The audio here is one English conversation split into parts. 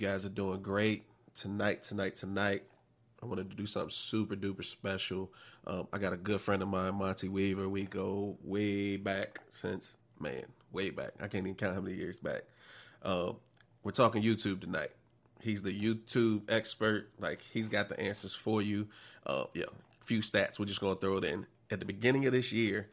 you guys are doing great. Tonight, tonight, tonight, I wanted to do something super duper special. Um, I got a good friend of mine, Monte Weaver. We go way back since, man, way back. I can't even count how many years back. Um, we're talking YouTube tonight. He's the YouTube expert. Like, he's got the answers for you. Uh, yeah, a few stats. We're just going to throw it in. At the beginning of this year,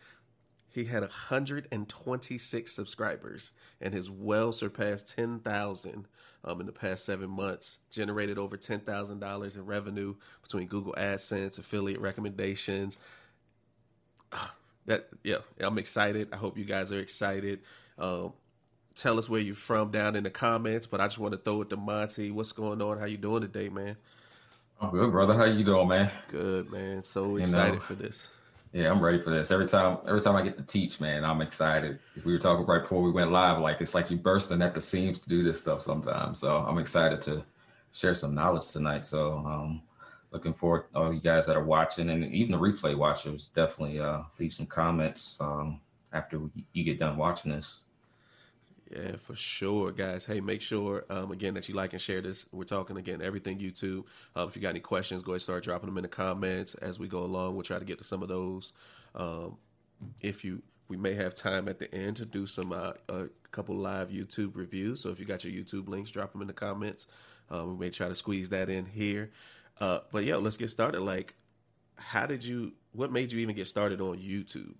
he had 126 subscribers and has well surpassed 10,000 um, in the past seven months. Generated over $10,000 in revenue between Google AdSense, affiliate recommendations. That yeah, I'm excited. I hope you guys are excited. Um, tell us where you're from down in the comments. But I just want to throw it to Monte. What's going on? How you doing today, man? I'm good, brother. How you doing, man? Good, man. So excited you know, for this. Yeah, I'm ready for this. Every time, every time I get to teach, man, I'm excited. We were talking right before we went live, like it's like you bursting at the seams to do this stuff sometimes. So I'm excited to share some knowledge tonight. So um, looking forward, all you guys that are watching, and even the replay watchers, definitely uh, leave some comments um, after you get done watching this. Yeah, for sure, guys. Hey, make sure um, again that you like and share this. We're talking again everything YouTube. Um, if you got any questions, go ahead and start dropping them in the comments as we go along. We'll try to get to some of those. Um, if you, we may have time at the end to do some uh, a couple live YouTube reviews. So if you got your YouTube links, drop them in the comments. Um, we may try to squeeze that in here. Uh, but yeah, let's get started. Like, how did you? What made you even get started on YouTube?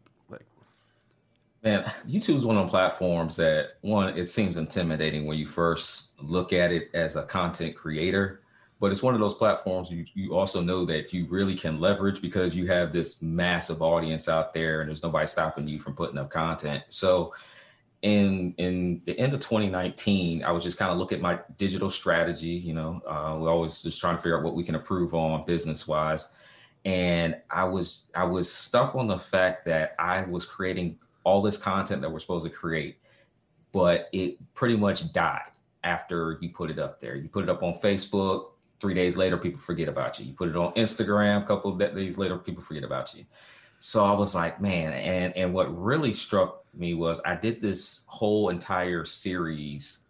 Man, YouTube is one of the platforms that one, it seems intimidating when you first look at it as a content creator, but it's one of those platforms you, you also know that you really can leverage because you have this massive audience out there and there's nobody stopping you from putting up content. So in in the end of 2019, I was just kind of looking at my digital strategy, you know, uh, we always just trying to figure out what we can improve on business wise. And I was I was stuck on the fact that I was creating all this content that we're supposed to create, but it pretty much died after you put it up there. You put it up on Facebook, three days later, people forget about you. You put it on Instagram, a couple of days later, people forget about you. So I was like, man, and and what really struck me was I did this whole entire series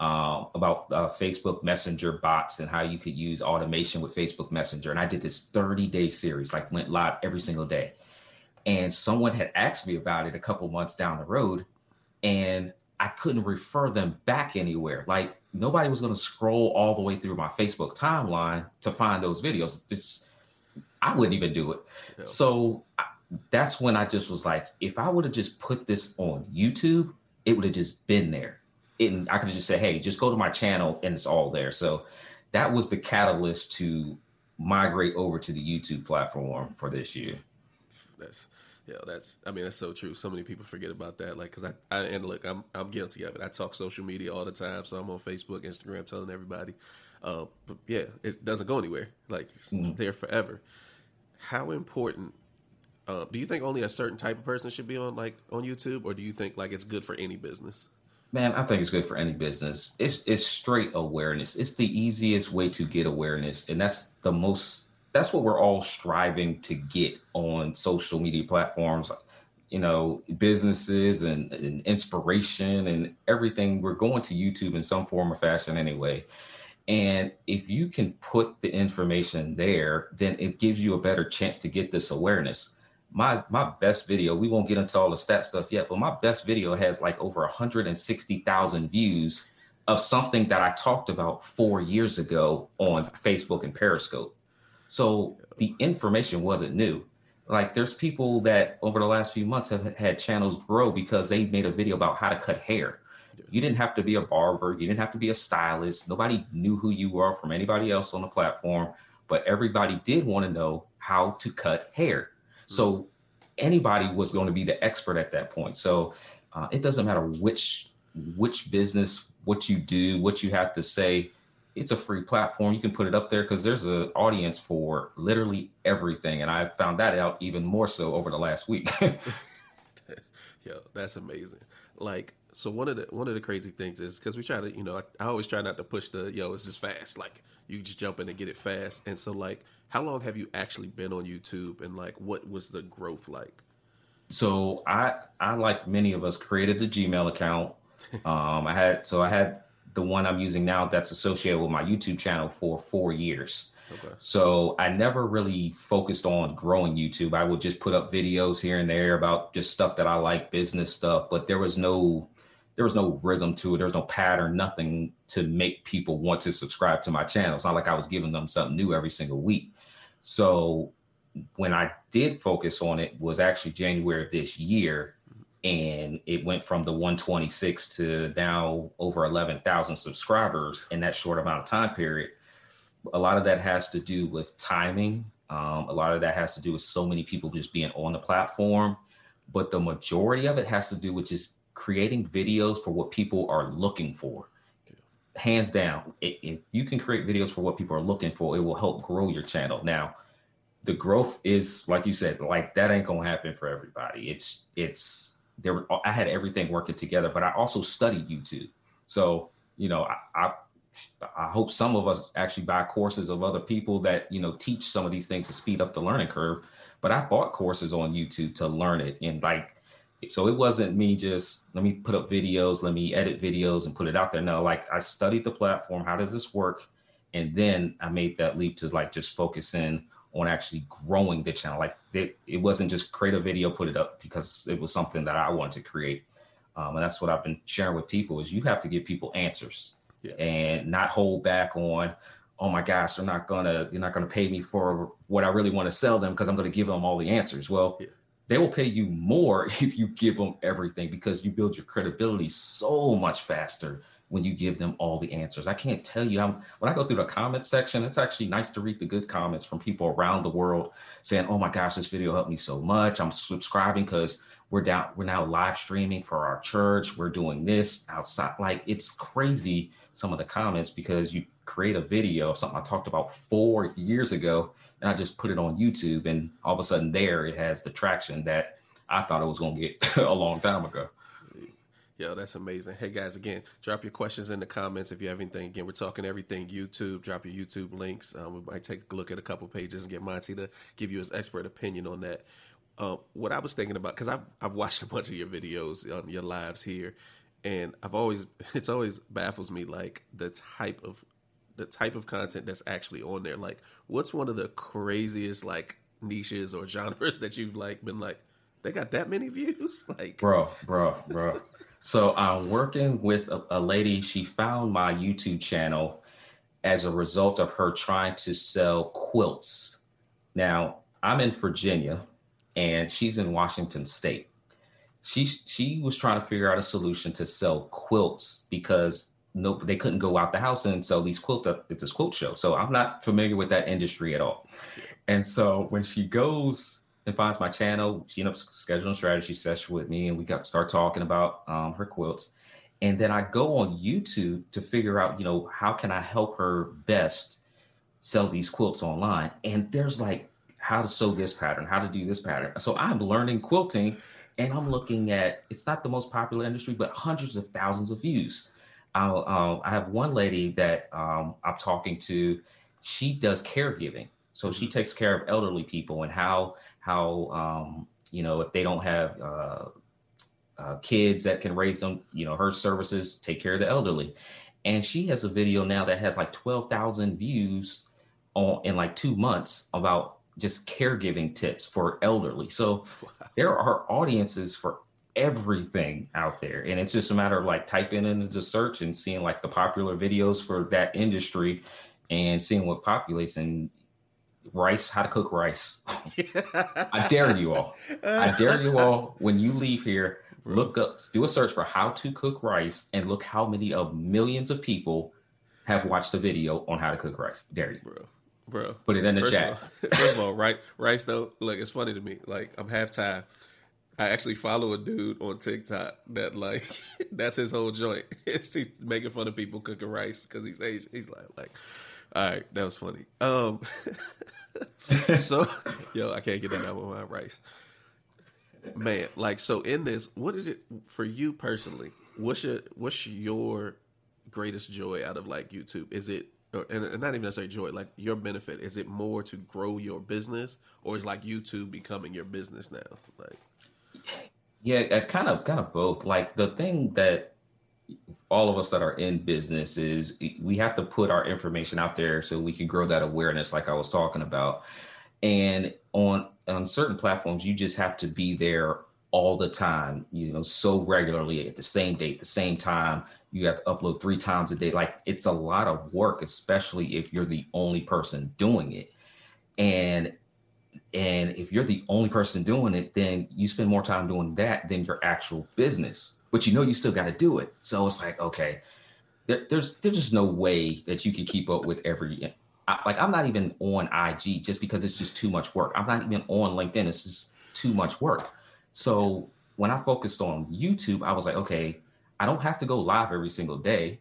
uh, about uh, Facebook Messenger bots and how you could use automation with Facebook Messenger, and I did this 30 day series, like went live every single day and someone had asked me about it a couple months down the road and i couldn't refer them back anywhere. Like nobody was going to scroll all the way through my facebook timeline to find those videos. I wouldn't even do it. So I, that's when i just was like if i would have just put this on youtube it would have just been there. And i could just say hey just go to my channel and it's all there. So that was the catalyst to migrate over to the youtube platform for this year that's yeah, that's I mean that's so true. So many people forget about that. Like, cause I, I and look, I'm I'm guilty of it. I talk social media all the time, so I'm on Facebook, Instagram, telling everybody. Um, but yeah, it doesn't go anywhere. Like, it's mm-hmm. there forever. How important? Uh, do you think only a certain type of person should be on like on YouTube, or do you think like it's good for any business? Man, I think it's good for any business. It's it's straight awareness. It's the easiest way to get awareness, and that's the most that's what we're all striving to get on social media platforms you know businesses and, and, inspiration and everything. We're going to youtube in some form or fashion anyway. And if you can put the information there then it gives you a better chance to get this awareness. My my best video we won't get into all the stat stuff yet but my best video has like over 160000 views of something that i talked about four years ago on facebook and periscope so the information wasn't new. Like there's people that over the last few months have had channels grow because they made a video about how to cut hair. You didn't have to be a barber, you didn't have to be a stylist. Nobody knew who you were from anybody else on the platform, but everybody did want to know how to cut hair. Mm-hmm. So anybody was going to be the expert at that point. So uh, it doesn't matter which which business, what you do, what you have to say it's a free platform. You can put it up there because there's an audience for literally everything. And I found that out even more so over the last week. Yo, that's amazing. Like, so one of the one of the crazy things is because we try to, you know, I, I, always try not to push the yo, it's just fast. Like you just jump in and get it fast. And so like, how long have you actually been on YouTube and like what was the growth like? So I I like many of us created the Gmail account. um I had so I had the one I'm using now that's associated with my YouTube channel for four years. Okay. So I never really focused on growing YouTube. I would just put up videos here and there about just stuff that I like, business stuff, but there was no there was no rhythm to it. There was no pattern, nothing to make people want to subscribe to my channel. It's not like I was giving them something new every single week. So when I did focus on it was actually January of this year and it went from the 126 to now over 11,000 subscribers in that short amount of time period. A lot of that has to do with timing. Um, a lot of that has to do with so many people just being on the platform, but the majority of it has to do with just creating videos for what people are looking for. Hands down, if you can create videos for what people are looking for, it will help grow your channel. Now, the growth is like you said, like that ain't gonna happen for everybody. It's it's there I had everything working together, but I also studied YouTube. So, you know, I, I, I hope some of us actually buy courses of other people that, you know, teach some of these things to speed up the learning curve. But I bought courses on YouTube to learn it. And like, so it wasn't me just let me put up videos, let me edit videos and put it out there. No, like I studied the platform. How does this work? And then I made that leap to like just focus in on actually growing the channel. Like it, it wasn't just create a video, put it up because it was something that I wanted to create. Um, and that's what I've been sharing with people is you have to give people answers yeah. and not hold back on, oh my gosh, they're not gonna, you're not gonna pay me for what I really want to sell them because I'm gonna give them all the answers. Well, yeah. they will pay you more if you give them everything because you build your credibility so much faster when you give them all the answers. I can't tell you. I'm, when I go through the comment section, it's actually nice to read the good comments from people around the world saying, "Oh my gosh, this video helped me so much. I'm subscribing because we're down. We're now live streaming for our church. We're doing this outside. Like it's crazy. Some of the comments because you create a video of something I talked about four years ago, and I just put it on YouTube, and all of a sudden there it has the traction that I thought it was going to get a long time ago. Yo, that's amazing. Hey guys, again, drop your questions in the comments if you have anything. Again, we're talking everything YouTube. Drop your YouTube links. Um, we might take a look at a couple pages and get Monte to give you his expert opinion on that. Um, what I was thinking about, because I've I've watched a bunch of your videos, um, your lives here, and I've always it's always baffles me like the type of the type of content that's actually on there. Like, what's one of the craziest like niches or genres that you've like been like? They got that many views, like bro, bro, bro. So I'm working with a, a, lady. She found my YouTube channel as a result of her trying to sell quilts. Now I'm in Virginia, and she's in Washington State. She she was trying to figure out a solution to sell quilts because no they couldn't go out the house and sell these quilts at this quilt show. So I'm not familiar with that industry at all. And so when she goes and finds my channel. She ends up scheduling strategy session with me, and we got start talking about um, her quilts. And then I go on YouTube to figure out, you know, how can I help her best sell these quilts online? And there's like how to sew this pattern, how to do this pattern. So I'm learning quilting, and I'm looking at it's not the most popular industry, but hundreds of thousands of views. Um, I have one lady that um, I'm talking to. She does caregiving, so she mm-hmm. takes care of elderly people and how how um, you know if they don't have uh, uh, kids that can raise them, you know, her services take care of the elderly. And she has a video now that has like twelve thousand views on in like two months about just caregiving tips for elderly. So wow. there are audiences for everything out there and it's just a matter of like typing into the search and seeing like the popular videos for that industry and seeing what populates and rice, how to cook rice. I dare you all. I dare you all when you leave here, look up, do a search for how to cook rice and look how many of millions of people have watched a video on how to cook rice. Dare you. Bro. Bro. Put it in the first chat. Of all, first of all, right, rice though, look, it's funny to me. Like I'm half time. I actually follow a dude on TikTok that like that's his whole joint. he's making fun of people cooking rice because he's Asian. He's like like all right, that was funny. Um, so, yo, I can't get that out of my rice. Man, like, so in this, what is it for you personally? What's your what's your greatest joy out of like YouTube? Is it and, and not even necessarily joy, like your benefit? Is it more to grow your business, or is like YouTube becoming your business now? Like, yeah, kind of, kind of both. Like the thing that all of us that are in business is we have to put our information out there so we can grow that awareness like i was talking about. And on on certain platforms you just have to be there all the time you know so regularly at the same date the same time. You have to upload three times a day. Like it's a lot of work especially if you're the only person doing it. And and if you're the only person doing it then you spend more time doing that than your actual business but you know you still got to do it. So it's like, okay, there, there's there's just no way that you can keep up with every. I, like I'm not even on IG just because it's just too much work. I'm not even on LinkedIn. It's just too much work. So when I focused on YouTube, I was like, okay, I don't have to go live every single day.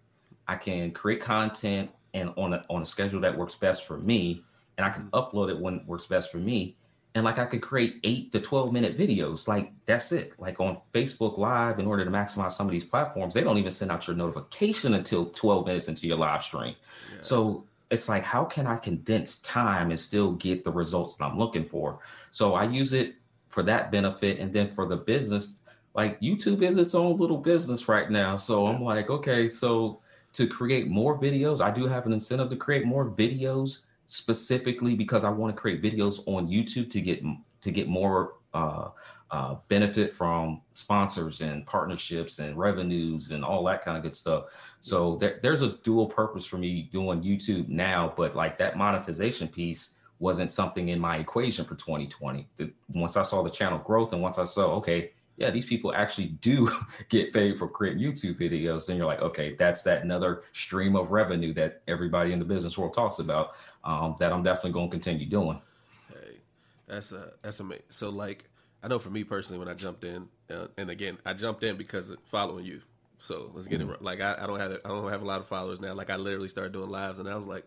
I can create content and on a on a schedule that works best for me, and I can upload it when it works best for me and like I could create eight to 12 minute videos. Like that's it. Like on Facebook Live, in order to maximize some of these platforms, they don't even send out your notification until 12 minutes into your live stream. Yeah. So it's like, how can I condense time and still get the results that I'm looking for? So I use it for that benefit. And then for the business, like YouTube is its own little business right now. So I'm like, okay, so to create more videos, I do have an incentive to create more videos specifically because I want to create videos on YouTube to get to get more uh, uh, benefit from sponsors and partnerships and revenues and all that kind of good stuff. So there, there's a dual purpose for me doing YouTube now, but like that monetization piece wasn't something in my equation for 2020. The, once I saw the channel growth and once I saw, okay, yeah, these people actually do get paid for creating YouTube videos, then you're like, okay, that's that another stream of revenue that everybody in the business world talks about. Um, that I'm definitely going to continue doing. Hey, that's a that's amazing. So like, I know for me personally, when I jumped in, uh, and again, I jumped in because of following you. So let's get mm-hmm. it like I, I don't have I don't have a lot of followers now. Like I literally started doing lives, and I was like,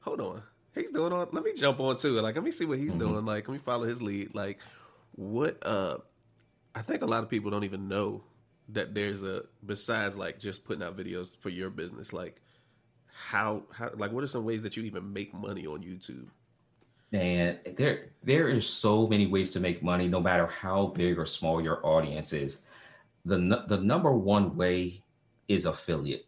hold on, he's doing on. Let me jump on too. Like let me see what he's mm-hmm. doing. Like let me follow his lead. Like what uh I think a lot of people don't even know that there's a besides like just putting out videos for your business, like how how like what are some ways that you even make money on YouTube? Man, there there is so many ways to make money, no matter how big or small your audience is. the The number one way is affiliate.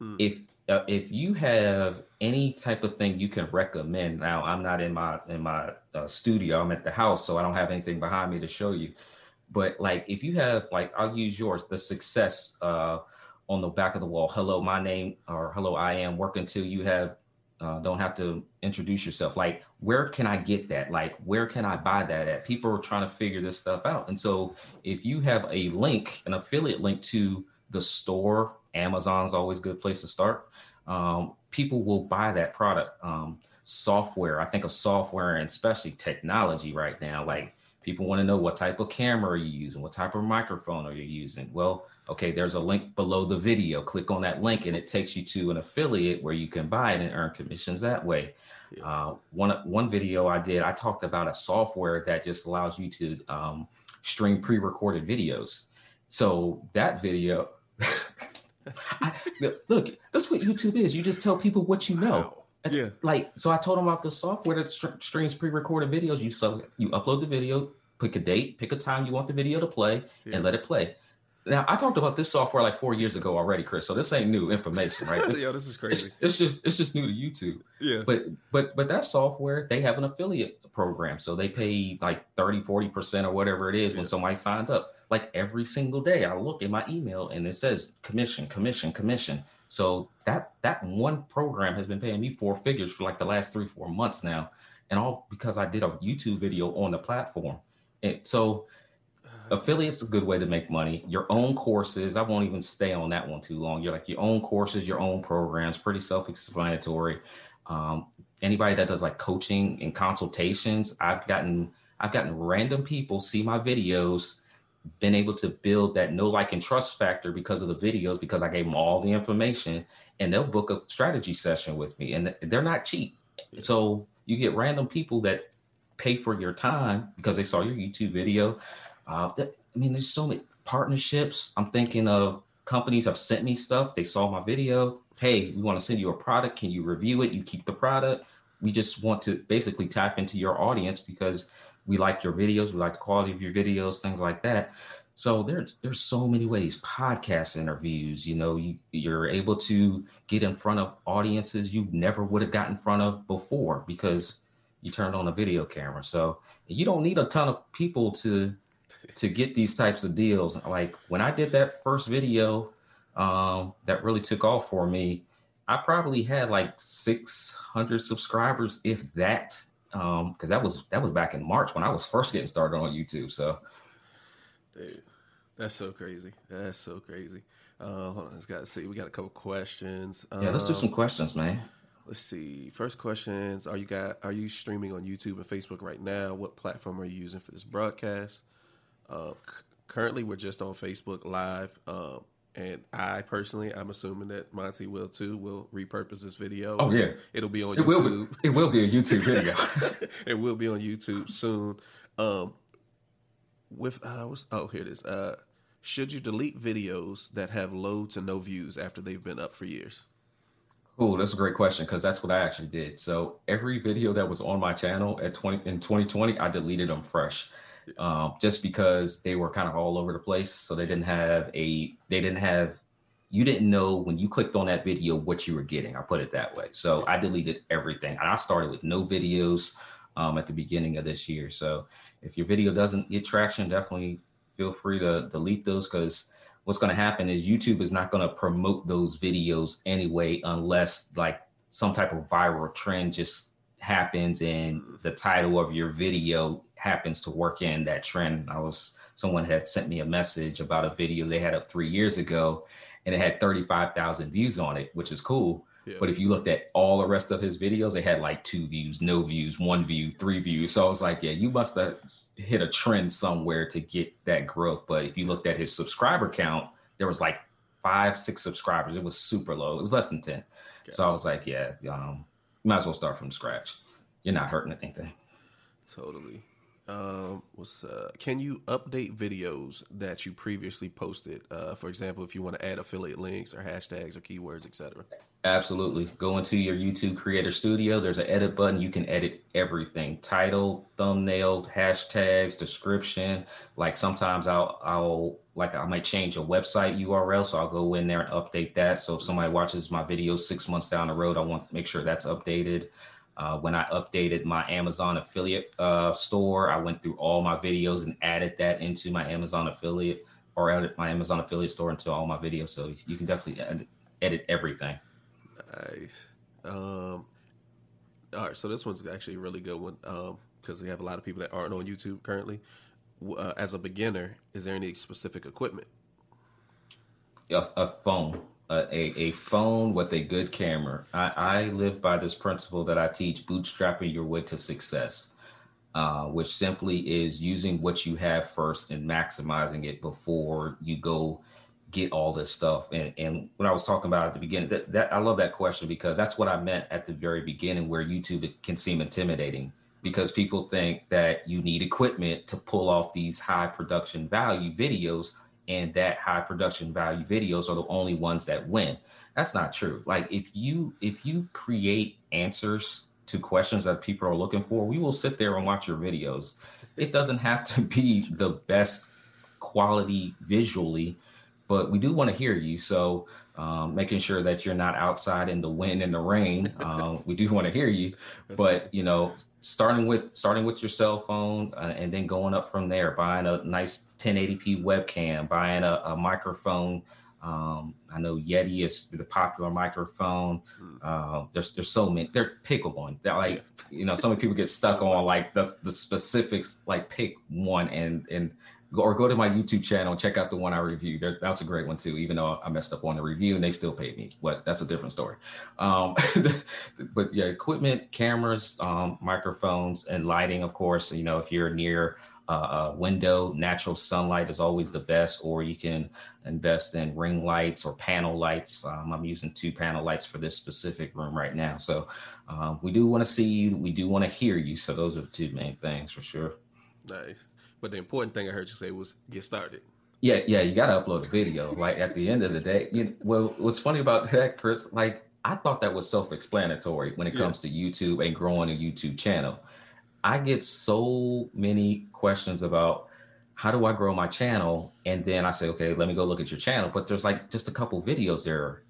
Hmm. If uh, if you have any type of thing you can recommend, now I'm not in my in my uh, studio, I'm at the house, so I don't have anything behind me to show you but like if you have like I'll use yours, the success uh on the back of the wall, hello, my name or hello, I am working to you have uh, don't have to introduce yourself. Like, where can I get that? Like, where can I buy that at? People are trying to figure this stuff out. And so, if you have a link, an affiliate link to the store, Amazon's always a good place to start. Um, people will buy that product. Um, software, I think of software and especially technology right now. Like, People want to know what type of camera are you using? What type of microphone are you using? Well, okay, there's a link below the video. Click on that link and it takes you to an affiliate where you can buy it and earn commissions that way. Yeah. Uh, one one video I did, I talked about a software that just allows you to um, stream pre-recorded videos. So that video, I, look, that's what YouTube is. You just tell people what you know. Wow. Yeah. Like, so I told him about the software that streams pre-recorded videos. You so you upload the video, pick a date, pick a time you want the video to play, yeah. and let it play. Now I talked about this software like four years ago already, Chris. So this ain't new information, right? Yo, this is crazy. It's, it's, just it's just new to YouTube. Yeah. But but but that software, they have an affiliate program. So they pay like 30, 40% or whatever it is yeah. when somebody signs up. Like every single day, I look in my email and it says commission, commission, commission. So that that one program has been paying me four figures for like the last three four months now, and all because I did a YouTube video on the platform. And so affiliates a good way to make money. Your own courses, I won't even stay on that one too long. You're like your own courses, your own programs, pretty self-explanatory. Um, anybody that does like coaching and consultations, I've gotten I've gotten random people see my videos been able to build that no like and trust factor because of the videos because i gave them all the information and they'll book a strategy session with me and they're not cheap. So you get random people that pay for your time because they saw your youtube video. Uh, that, i mean there's so many partnerships. I'm thinking of companies have sent me stuff. They saw my video. Hey we want to send you a product. Can you review it? You keep the product. We just want to basically tap into your audience because we like your videos we like the quality of your videos things like that So there's there's so many ways. Podcast interviews, you know, you you're able to get in front of audiences you never would have gotten in front of before because you turned on a video camera. So you don't need a ton of people to to get these types of deals. Like when I did that first video um, that really took off for me, I probably had like 600 subscribers, if that, because um, that was that was back in March when I was first getting started on YouTube. So Dude, that's so crazy. That's so crazy. Uh, hold on, let's got to see. We got a couple questions. Yeah, let's do some um, questions, man. Let's see. First questions: Are you got? Are you streaming on YouTube and Facebook right now? What platform are you using for this broadcast? Uh, c- currently, we're just on Facebook Live, um, and I personally, I'm assuming that Monte will too. Will repurpose this video. Oh yeah, it'll be on it YouTube. Will be, it will be a YouTube video. it will be on YouTube soon. Um, with uh, what's, oh here it is. Uh, should you delete videos that have low to no views after they've been up for years? Cool, that's a great question because that's what I actually did. So every video that was on my channel at 20 in 2020, I deleted them fresh. Um, just because they were kind of all over the place. So they didn't have a they didn't have you didn't know when you clicked on that video what you were getting. I put it that way. So I deleted everything. And I started with no videos um, at the beginning of this year. So if your video doesn't get traction, definitely feel free to delete those because what's going to happen is YouTube is not going to promote those videos anyway unless like some type of viral trend just happens and the title of your video happens to work in that trend. I was someone had sent me a message about a video they had up 3 years ago and it had 35,000 views on it, which is cool. Yeah. But if you looked at all the rest of his videos, they had like two views, no views, one view, three views. So I was like, yeah, you must have hit a trend somewhere to get that growth. But if you looked at his subscriber count, there was like five, six subscribers. It was super low. It was less than 10. Gotcha. So I was like, yeah, um, might as well start from scratch. You're not hurting anything. Totally. Um, was uh, can you update videos that you previously posted? Uh, for example, if you want to add affiliate links or hashtags or keywords, etc. Absolutely. Go into your YouTube Creator Studio. There's an edit button. You can edit everything: title, thumbnail, hashtags, description. Like sometimes I'll I'll like I might change a website URL, so I'll go in there and update that. So if somebody watches my video six months down the road, I want to make sure that's updated. Uh, when I updated my Amazon affiliate uh, store, I went through all my videos and added that into my Amazon affiliate or added my Amazon affiliate store into all my videos. So you can definitely edit, edit everything. Nice. Um, all right, so this one's actually a really good one because um, we have a lot of people that aren't on YouTube currently. Uh, as a beginner, is there any specific equipment? Yes, a phone a, a, phone with a good camera. I, I live by this principle that I teach bootstrapping your way to success, uh, which simply is using what you have first and maximizing it before you go get all this stuff. And, and what I was talking about at the beginning, that, that I love that question because that's what I meant at the very beginning, where YouTube can seem intimidating because people think that you need equipment to pull off these high production value videos and that high production value videos are the only ones that win. That's not true. Like if you if you create answers to questions that people are looking for, we will sit there and watch your videos. It doesn't have to be the best quality visually, but we do want to hear you. So um, making sure that you're not outside in the wind and the rain. Um, we do want to hear you, but you know, starting with starting with your cell phone uh, and then going up from there, buying a nice 1080p webcam, buying a, a microphone. Um, I know Yeti is the popular microphone. Hmm. Uh, there's there's so many. They're pick one. That like you know, so many people get stuck on like the the specifics. Like pick one and and or go to my YouTube channel and check out the one I reviewed. That's a great one too, even though I messed up on the review and they still paid me. But that's a different story. Um, but yeah, equipment, cameras, um, microphones, and lighting, of course. You know, if you're near uh, a window, natural sunlight is always the best, or you can invest in ring lights or panel lights. Um, I'm using two panel lights for this specific room right now. So um, we do want to see you. We do want to hear you. So those are the two main things for sure. Nice. But the important thing I heard you say was get started. Yeah, yeah, you got to upload a video. like at the end of the day, you well, what's funny about that, Chris? Like I thought that was self-explanatory when it comes to YouTube and growing a YouTube channel. I get so many questions about how do I grow my channel? And then I say, okay, let me go look at your channel. But there's like just a couple videos there.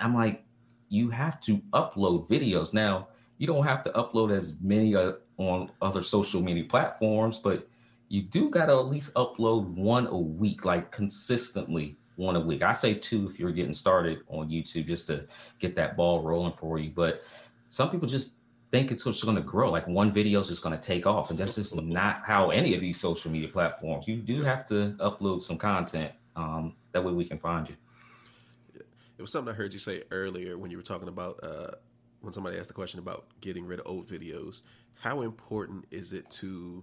I'm like, you have to upload videos. Now, you don't have to upload as many uh, on other social media platforms, but you do got to at least upload one a week, like consistently one a week. I say two if you're getting started on YouTube just to get that ball rolling for you. But some people just think it's just going to grow. Like one video is just going to take off, and that's just not how any of these social media platforms. You do have to upload some content. Um, that way we can find you. It was something I heard you say earlier when you were talking about uh, when somebody asked the question about getting rid of old videos. How important is it to,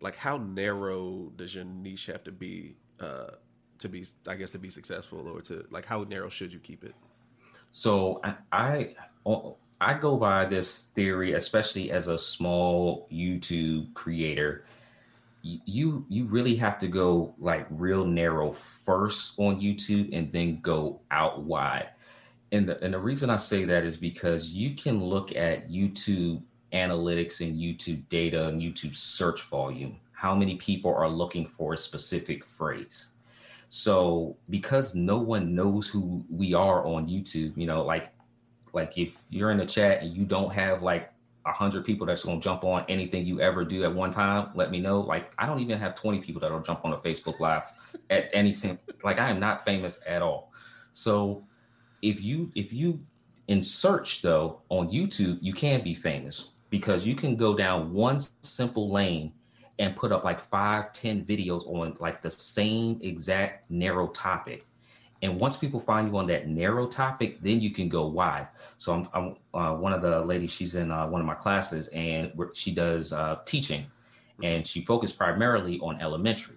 like, how narrow does your niche have to be uh, to be, I guess, to be successful, or to like, how narrow should you keep it? So I, I I go by this theory, especially as a small YouTube creator. You you really have to go like real narrow first on YouTube and then go out wide. And the and the reason I say that is because you can look at YouTube analytics and YouTube data and YouTube search volume, how many people are looking for a specific phrase. So because no one knows who we are on YouTube, you know, like like if you're in the chat and you don't have like a hundred people that's gonna jump on anything you ever do at one time, let me know. Like I don't even have 20 people that'll jump on a Facebook live at any same like I am not famous at all. So if you if you in search though on YouTube, you can be famous because you can go down one simple lane and put up like five, ten videos on like the same exact narrow topic and once people find you on that narrow topic, then you can go wide. So I'm, I'm uh, one of the ladies. She's in uh, one of my classes, and she does uh, teaching, and she focused primarily on elementary.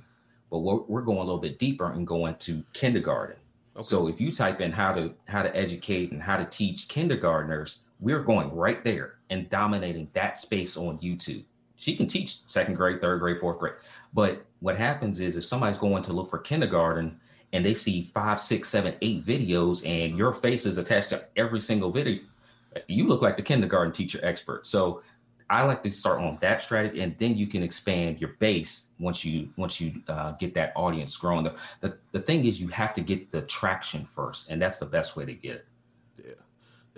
But we're, we're going a little bit deeper and going to kindergarten. Okay. So if you type in how to how to educate and how to teach kindergartners, we're going right there and dominating that space on YouTube. She can teach second grade, third grade, fourth grade. But what happens is if somebody's going to look for kindergarten, and they see five, six, seven, eight videos, and your face is attached to every single video, you look like the kindergarten teacher expert. So I like to start on that strategy, and then you can expand your base once you once you uh, get that audience growing. The, the the thing is, you have to get the traction first, and that's the best way to get it.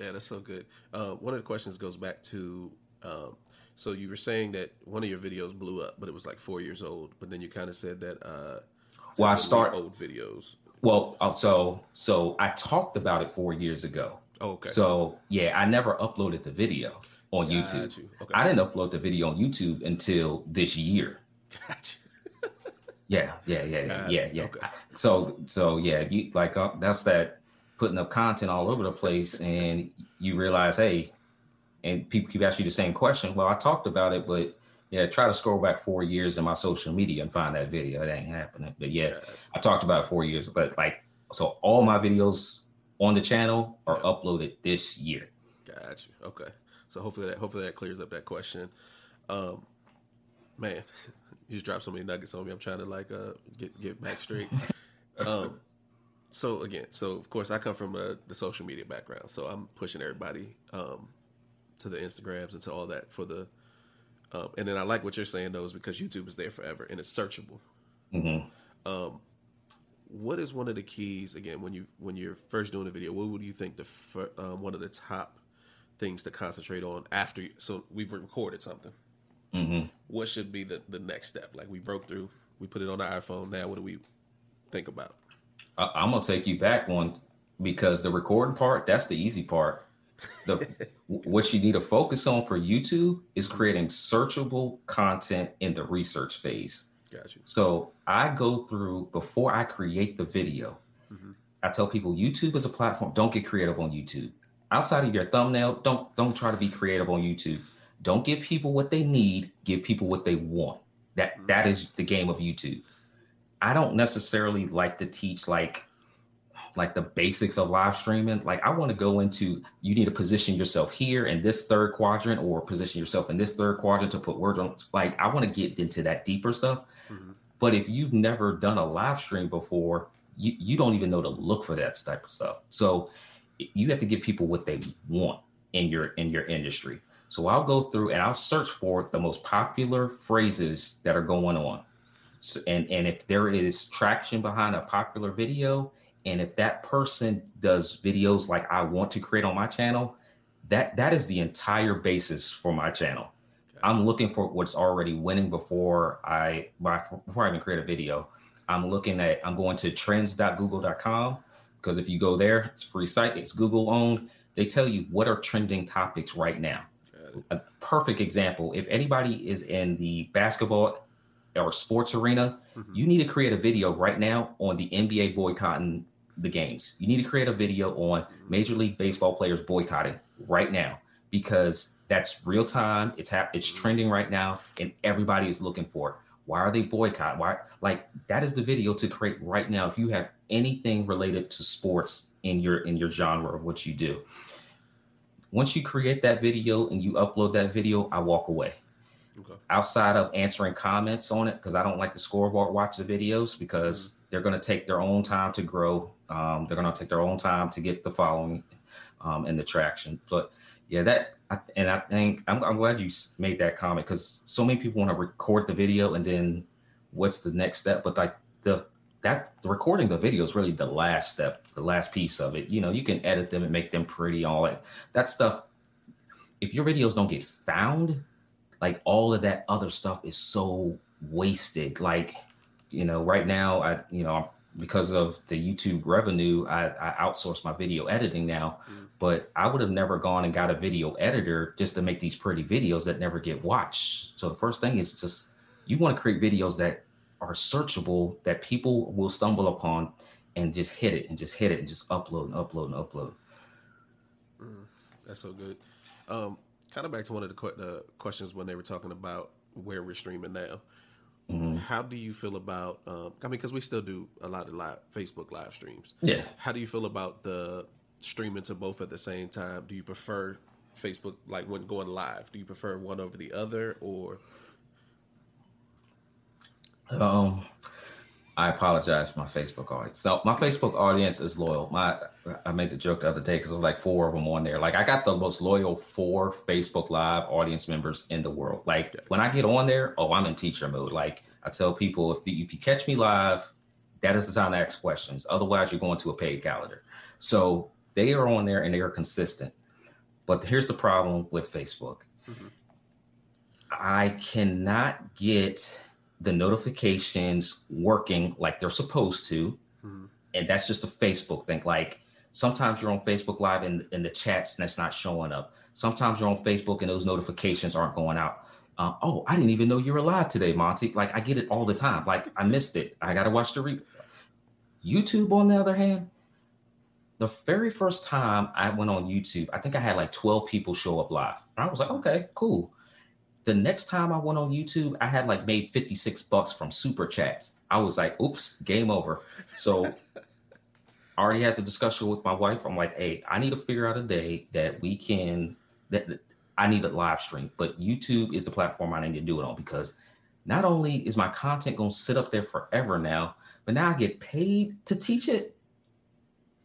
Yeah, yeah, that's so good. Uh, one of the questions goes back to. Um, so you were saying that one of your videos blew up, but it was like four years old. But then you kind of said that uh, well, I start old videos. Well, uh, so so I talked about it four years ago. Oh, okay. So yeah, I never uploaded the video on Got YouTube. You. Okay. I didn't upload the video on YouTube until this year. Gotcha. yeah, yeah, yeah, Got yeah, yeah. Okay. So so yeah, you like uh, that's that putting up content all over the place, and you realize, hey, and people keep asking you the same question. Well, I talked about it, but yeah, try to scroll back four years in my social media and find that video. It ain't happening. But yeah, I talked about four years, but like, so all my videos on the channel are yeah. uploaded this year. Gotcha. Okay. So hopefully that hopefully that clears up that question. Um, man, you just dropped so many nuggets on me. I'm trying to like uh get get back straight. um, so again, so of course I come from uh, the social media background, so I'm pushing everybody um to the Instagrams and to all that for the um, and then I like what you're saying though, is because YouTube is there forever and it's searchable. Mm-hmm. Um, what is one of the keys again when you when you're first doing a video? What would you think the um, one of the top things to concentrate on after? So we've recorded something. Mm-hmm. What should be the the next step? Like we broke through, we put it on our iPhone. Now, what do we think about? I'm gonna take you back one because the recording part that's the easy part the what you need to focus on for YouTube is creating searchable content in the research phase. Gotcha. So I go through before I create the video. Mm-hmm. I tell people YouTube is a platform. Don't get creative on YouTube. Outside of your thumbnail, don't don't try to be creative on YouTube. Don't give people what they need. Give people what they want. That mm-hmm. that is the game of YouTube. I don't necessarily like to teach like like the basics of live streaming. Like I want to go into you need to position yourself here in this third quadrant or position yourself in this third quadrant to put words on. Like I want to get into that deeper stuff. Mm-hmm. But if you've never done a live stream before, you, you don't even know to look for that type of stuff. So you have to give people what they want in your in your industry. So I'll go through and I'll search for the most popular phrases that are going on. So, and and if there is traction behind a popular video, and if that person does videos like I want to create on my channel, that that is the entire basis for my channel. I'm looking for what's already winning before I before I even create a video. I'm looking at I'm going to trends.google.com because if you go there, it's free site, it's Google owned. They tell you what are trending topics right now. A perfect example, if anybody is in the basketball or sports arena, mm-hmm. you need to create a video right now on the NBA boycotting the games. You need to create a video on Major League Baseball players boycotting right now because that's real time. It's hap- it's trending right now, and everybody is looking for it. Why are they boycott? Why like that is the video to create right now if you have anything related to sports in your in your genre of what you do. Once you create that video and you upload that video, I walk away. Okay. Outside of answering comments on it, because I don't like the scoreboard watch the videos because mm-hmm. they're going to take their own time to grow. Um, they're going to take their own time to get the following um, and the traction. But yeah, that and I think I'm, I'm glad you made that comment because so many people want to record the video and then what's the next step? But like the that the recording the video is really the last step, the last piece of it. You know, you can edit them and make them pretty, all that that stuff. If your videos don't get found, like all of that other stuff is so wasted. Like, you know, right now I, you know, because of the YouTube revenue, I, I outsource my video editing now. Mm. But I would have never gone and got a video editor just to make these pretty videos that never get watched. So the first thing is just you want to create videos that are searchable that people will stumble upon and just hit it and just hit it and just upload and upload and upload. Mm, that's so good. Um, kind of back to one of the, qu- the questions when they were talking about where we're streaming now. Mm-hmm. How do you feel about? Um, I mean, because we still do a lot of live Facebook live streams. Yeah. How do you feel about the streaming to both at the same time? Do you prefer Facebook like when going live? Do you prefer one over the other, or? Um, I apologize for my Facebook audience. So my Facebook audience is loyal. My I made the joke the other day because there's like four of them on there. Like I got the most loyal four Facebook Live audience members in the world. Like when I get on there, oh, I'm in teacher mode. Like I tell people, if the, if you catch me live, that is the time to ask questions. Otherwise, you're going to a paid calendar. So they are on there and they are consistent. But here's the problem with Facebook. Mm-hmm. I cannot get the notifications working like they're supposed to. Mm-hmm. And that's just a Facebook thing. Like sometimes you're on Facebook Live and, and the chats and that's not showing up. Sometimes you're on Facebook and those notifications aren't going out. Uh, oh, I didn't even know you were live today, Monte. Like I get it all the time. Like I missed it. I got to watch the replay. YouTube, on the other hand, the very first time I went on YouTube, I think I had like 12 people show up live. And I was like, okay, cool. The next time I went on YouTube, I had like made 56 bucks from super chats. I was like, oops, game over. So I already had the discussion with my wife. I'm like, hey, I need to figure out a day that we can that, that I need a live stream. But YouTube is the platform I need to do it on because not only is my content gonna sit up there forever now, but now I get paid to teach it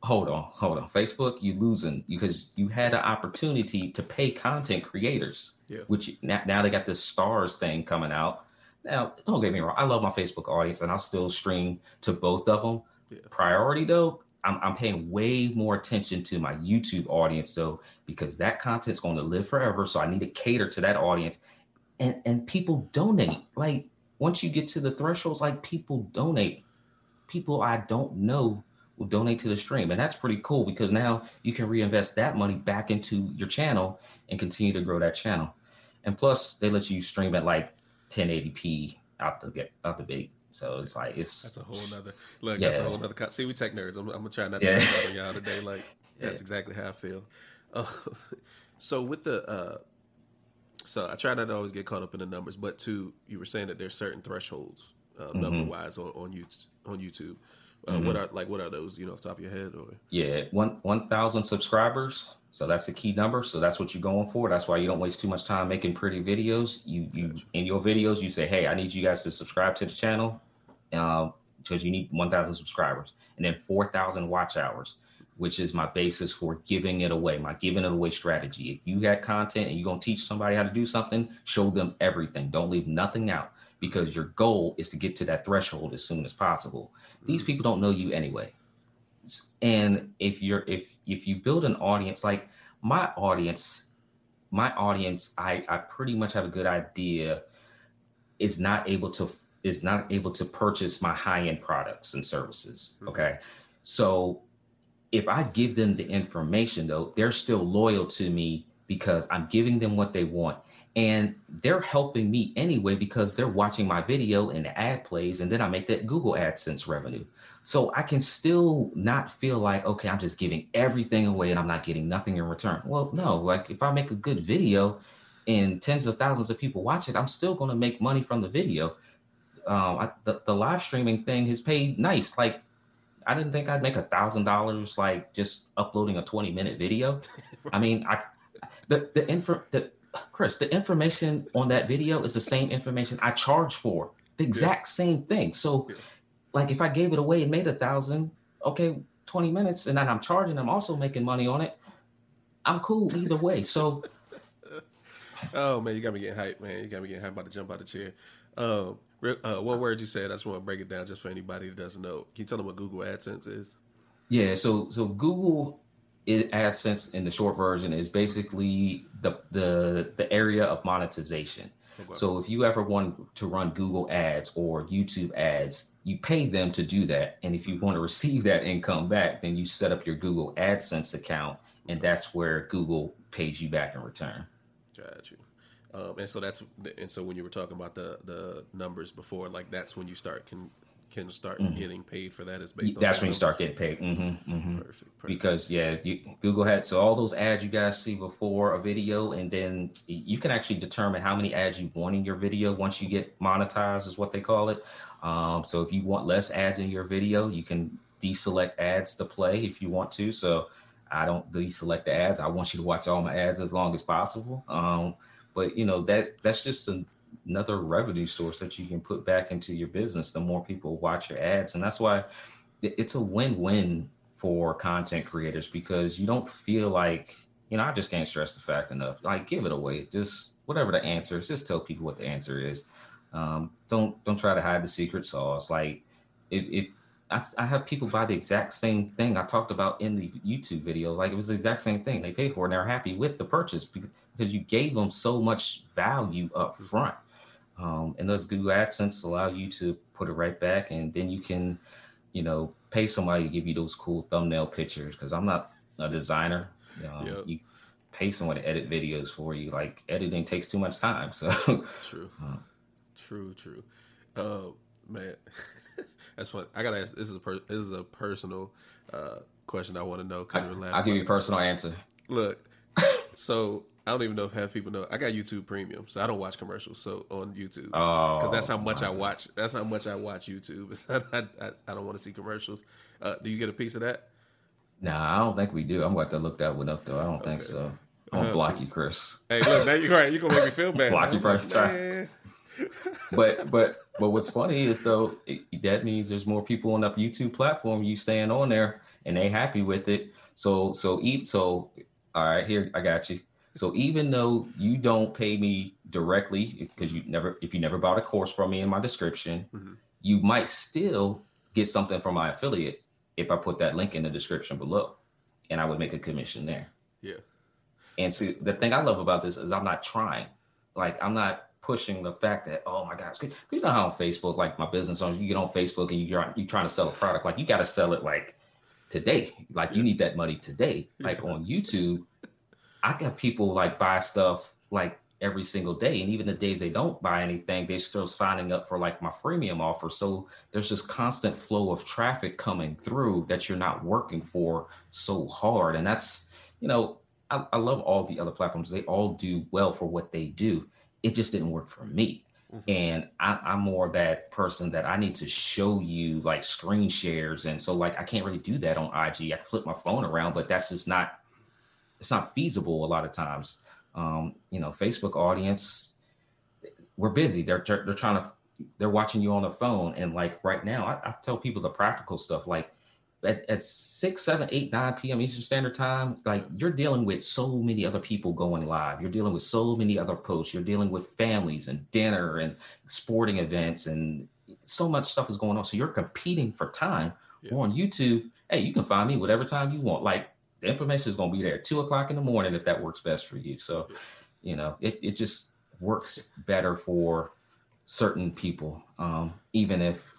hold on, hold on. Facebook, you losing because you had an opportunity to pay content creators, yeah. which now, now they got this stars thing coming out. Now, don't get me wrong, I love my Facebook audience and I'll still stream to both of them. Yeah. Priority though, I'm, I'm paying way more attention to my YouTube audience though, because that content's going to live forever. So I need to cater to that audience. And and people donate. Like once you get to the thresholds, like people donate. People I don't know will donate to the stream. And that's pretty cool because now you can reinvest that money back into your channel and continue to grow that channel. And plus, they let you stream at like 1080p out the get out the gate. So it's like it's that's a whole nother look. Yeah. That's a whole nother. See, we tech nerds. I'm, I'm gonna try not to yeah. on y'all today. Like that's yeah. exactly how I feel. Uh, so with the uh, so I try not to always get caught up in the numbers, but to you were saying that there's certain thresholds uh, mm-hmm. number wise on on YouTube. On YouTube. Uh, mm-hmm. What are like what are those? You know, off top of your head or yeah, one one thousand subscribers. So that's the key number. So that's what you're going for. That's why you don't waste too much time making pretty videos. You you gotcha. in your videos you say, hey, I need you guys to subscribe to the channel, uh, because you need one thousand subscribers, and then four thousand watch hours, which is my basis for giving it away. My giving it away strategy. If you got content and you're gonna teach somebody how to do something, show them everything. Don't leave nothing out because your goal is to get to that threshold as soon as possible. These people don't know you anyway. And if you're if if you build an audience like my audience, my audience, I I pretty much have a good idea is not able to is not able to purchase my high-end products and services. Mhm. Okay. So if I give them the information though, they're still loyal to me because I'm giving them what they want. And they're helping me anyway because they're watching my video and the ad plays, and then I make that Google AdSense revenue. So I can still not feel like, okay, I'm just giving everything away and I'm not getting nothing in return. Well, no, like if I make a good video and tens of thousands of people watch it, I'm still going to make money from the video. Um, I, the, the live streaming thing has paid nice. Like I didn't think I'd make a thousand dollars like just uploading a 20 minute video. I mean, I the the info the Chris, the information on that video is the same information I charge for. The exact same thing. So Yeah. like if I gave it away and made a thousand, okay, 20 minutes, and then I'm charging, I'm also making money on it. I'm cool either way. So Oh man, you got me getting hyped, man. You got me getting hyped about to jump out the chair. Um, uh, what word you said? I just want to break it down just for anybody that doesn't know. Can you tell them what Google AdSense is? Yeah, so so Google i- AdSense in the short version is basically the the the area of monetization. Okay. So if you ever want to run Google ads or YouTube ads, you pay them to do that. And if you want to receive that income back, then you set up your Google AdSense account and that's where Google pays you back in return. Got you. Um, and so that's and so when you were talking about the the numbers before, like that's when you start can can start Mhm. getting paid for that. Is based on That's when you start getting paid. mm-hmm, mm-hmm. Perfect, perfect. because yeah you, google had so all those ads you guys see before a video and then you can actually determine how many ads you want in your video once you get monetized is what they call it um, so if you want less ads in your video you can deselect ads to play if you want to so i don't deselect the ads i want you to watch all my ads as long as possible um, but you know that that's just an, another revenue source that you can put back into your business the more people watch your ads. And that's why it's a win-win for content creators because you don't feel like you know i just can't stress the fact enough like give it away. Just whatever the answer is just tell people what the answer is. Um, don't don't try to hide the secret sauce. Like if, if I, I have people buy the exact same thing i talked about in the youtube videos like it was the exact same thing. They paid for and they're happy with the purchase because you gave them so much value up front um, and those google adsense allow you to put it right back and then you can you know, pay somebody to give you those cool thumbnail pictures because I'm not a designer. Um, Yep. You pay someone to edit videos for you. Like editing takes too much time. So True. Uh. True, true. Uh, man, that's fun. I gotta ask. This is a per- this is a personal uh, question I want to know I. I'll give you a personal answer. Look, so I don't even know if half people know. I got YouTube Premium, so I don't watch commercials. So on YouTube, Oh, because that's how much I watch. That's how much I watch YouTube. Not, I, I, I don't want to see commercials. Uh, do you get a piece of that? Nah, I don't think we do. I'm going to look that one up though. I don't think so. I'm gonna Uh, block so- you, Chris. Hey, look, now you're right. You're gonna make me feel bad. Block you first time. But but but what's funny is though it, that means there's more people on that YouTube platform. You staying on there and they happy with it. So so eat so all right here I got you. So even though you don't pay me directly because you never if you never bought a course from me in my description, Mhm. you might still get something from my affiliate if I put that link in the description below, and I would make a commission there. Yeah. And so the thing I love about this is I'm not trying. Like I'm not pushing the fact that oh my gosh, you know how on Facebook, like my business owners, you get on Facebook and you're you trying to sell a product, like you got to sell it like today. Like you need that money today. Like Yeah. on YouTube, I got people like buy stuff like every single day, and even the days they don't buy anything, they're still signing up for like my freemium offer. So there's this constant flow of traffic coming through that you're not working for so hard, and that's you know I, I love all the other platforms. They all do well for what they do. It just didn't work for me. Mhm. And I, I'm more that person that I need to show you like screen shares. And so like I can't really do that on IG. I can flip my phone around, but that's just not it's not feasible a lot of times. Um, you know, Facebook audience, we're busy. They're they're trying to they're watching you on the phone. And like right now, I, I tell people the practical stuff like at, at 6 7 8 9 p.m eastern standard time like you're dealing with so many other people going live you're dealing with so many other posts you're dealing with families and dinner and sporting events and so much stuff is going on so you're competing for time yeah. on youtube hey you can find me whatever time you want like the information is going to be there two o'clock in the morning if that works best for you so you know it, it just works better for certain people um, even if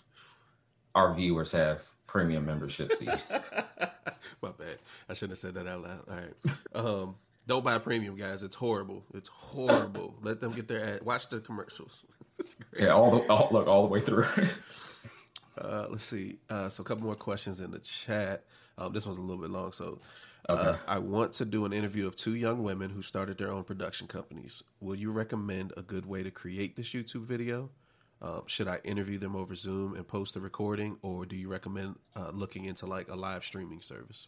our viewers have premium membership fees. My bad. I shouldn't have said that out loud. All right. Um, don't buy premium, guys. It's horrible. It's horrible. Let them get their ad. Watch the commercials. yeah, all the all, look all the way through. uh, let's see. Uh, so a couple more questions in the chat. Um, this one's a little bit long, so. Uh. I want to do an interview of two young women who started their own production companies. Will you recommend a good way to create this YouTube video? Um, should I interview them over Zoom and post the recording, or do you recommend uh, looking into like a live streaming service?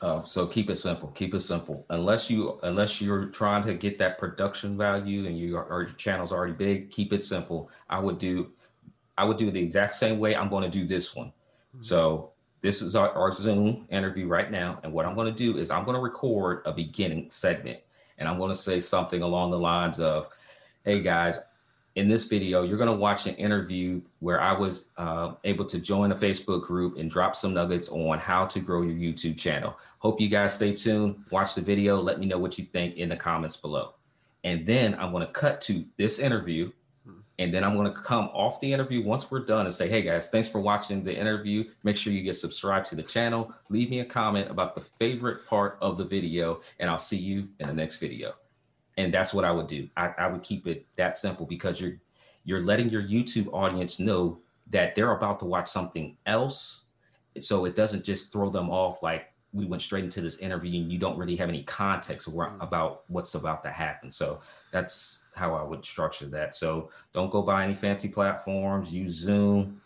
Uh, so keep it simple. Keep it simple. Unless you unless you're trying to get that production value and you are, or your channel's already big, keep it simple. I would do I would do the exact same way I'm going to do this one. Mm-hmm. So this is our, our Zoom interview right now, and what I'm going to do is I'm going to record a beginning segment, and I'm going to say something along the lines of, "Hey guys, in this video, you're going to watch an interview where I was uh, able to join a Facebook group and drop some nuggets on how to grow your YouTube channel. Hope you guys stay tuned, watch the video, let me know what you think in the comments below. And then I'm going to cut to this interview. And then I'm going to come off the interview once we're done and say, hey guys, thanks for watching the interview. Make sure you get subscribed to the channel. Leave me a comment about the favorite part of the video, and I'll see you in the next video and that's what I would do. I, I would keep it that simple because you're you're letting your YouTube audience know that they're about to watch something else, so it doesn't just throw them off like we went straight into this interview and you don't really have any context mm. about what's about to happen. So that's how I would structure that. So don't go buy any fancy platforms. Use Zoom.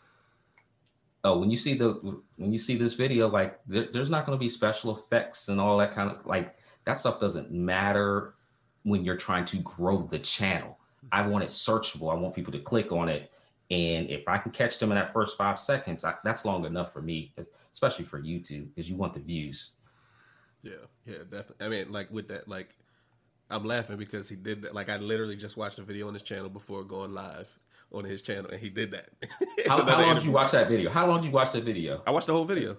Oh, when you see the when you see this video, like there, there's not going to be special effects and all that kind of like that stuff doesn't matter when you're trying to grow the channel. I want it searchable. I want people to click on it. And if I can catch them in that first five seconds, I, that's long enough for me, especially for YouTube, because you want the views. Yeah, yeah, definitely. I mean, like with that, like I'm laughing because he did that. Like I literally just watched a video on his channel before going live on his channel, and he did that. how, how long did you watch that video? How long did you watch that video? I watched the whole video.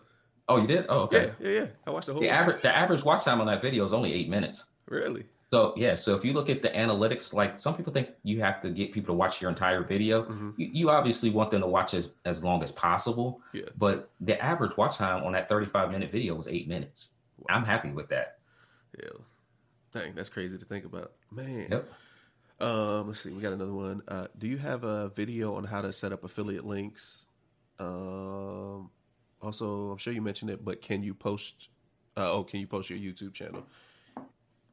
Oh, you did? Oh, okay. Yeah, yeah, yeah. I watched the whole. The average the average watch time on that video is only eight minutes. Really? So yeah, so if you look at the analytics, like some people think you have to get people to watch your entire video. Mm-hmm. You, you, obviously want them to watch as, as long as possible. Yeah. But the average watch time on that 35 minute video was eight minutes. Wow. I'm happy with that. Yeah. Dang, that's crazy to think about. Man. Yep. Um, let's see, we got another one. Uh, do you have a video on how to set up affiliate links? Um, also, I'm sure you mentioned it, but can you post? Uh, oh, can you post your YouTube channel?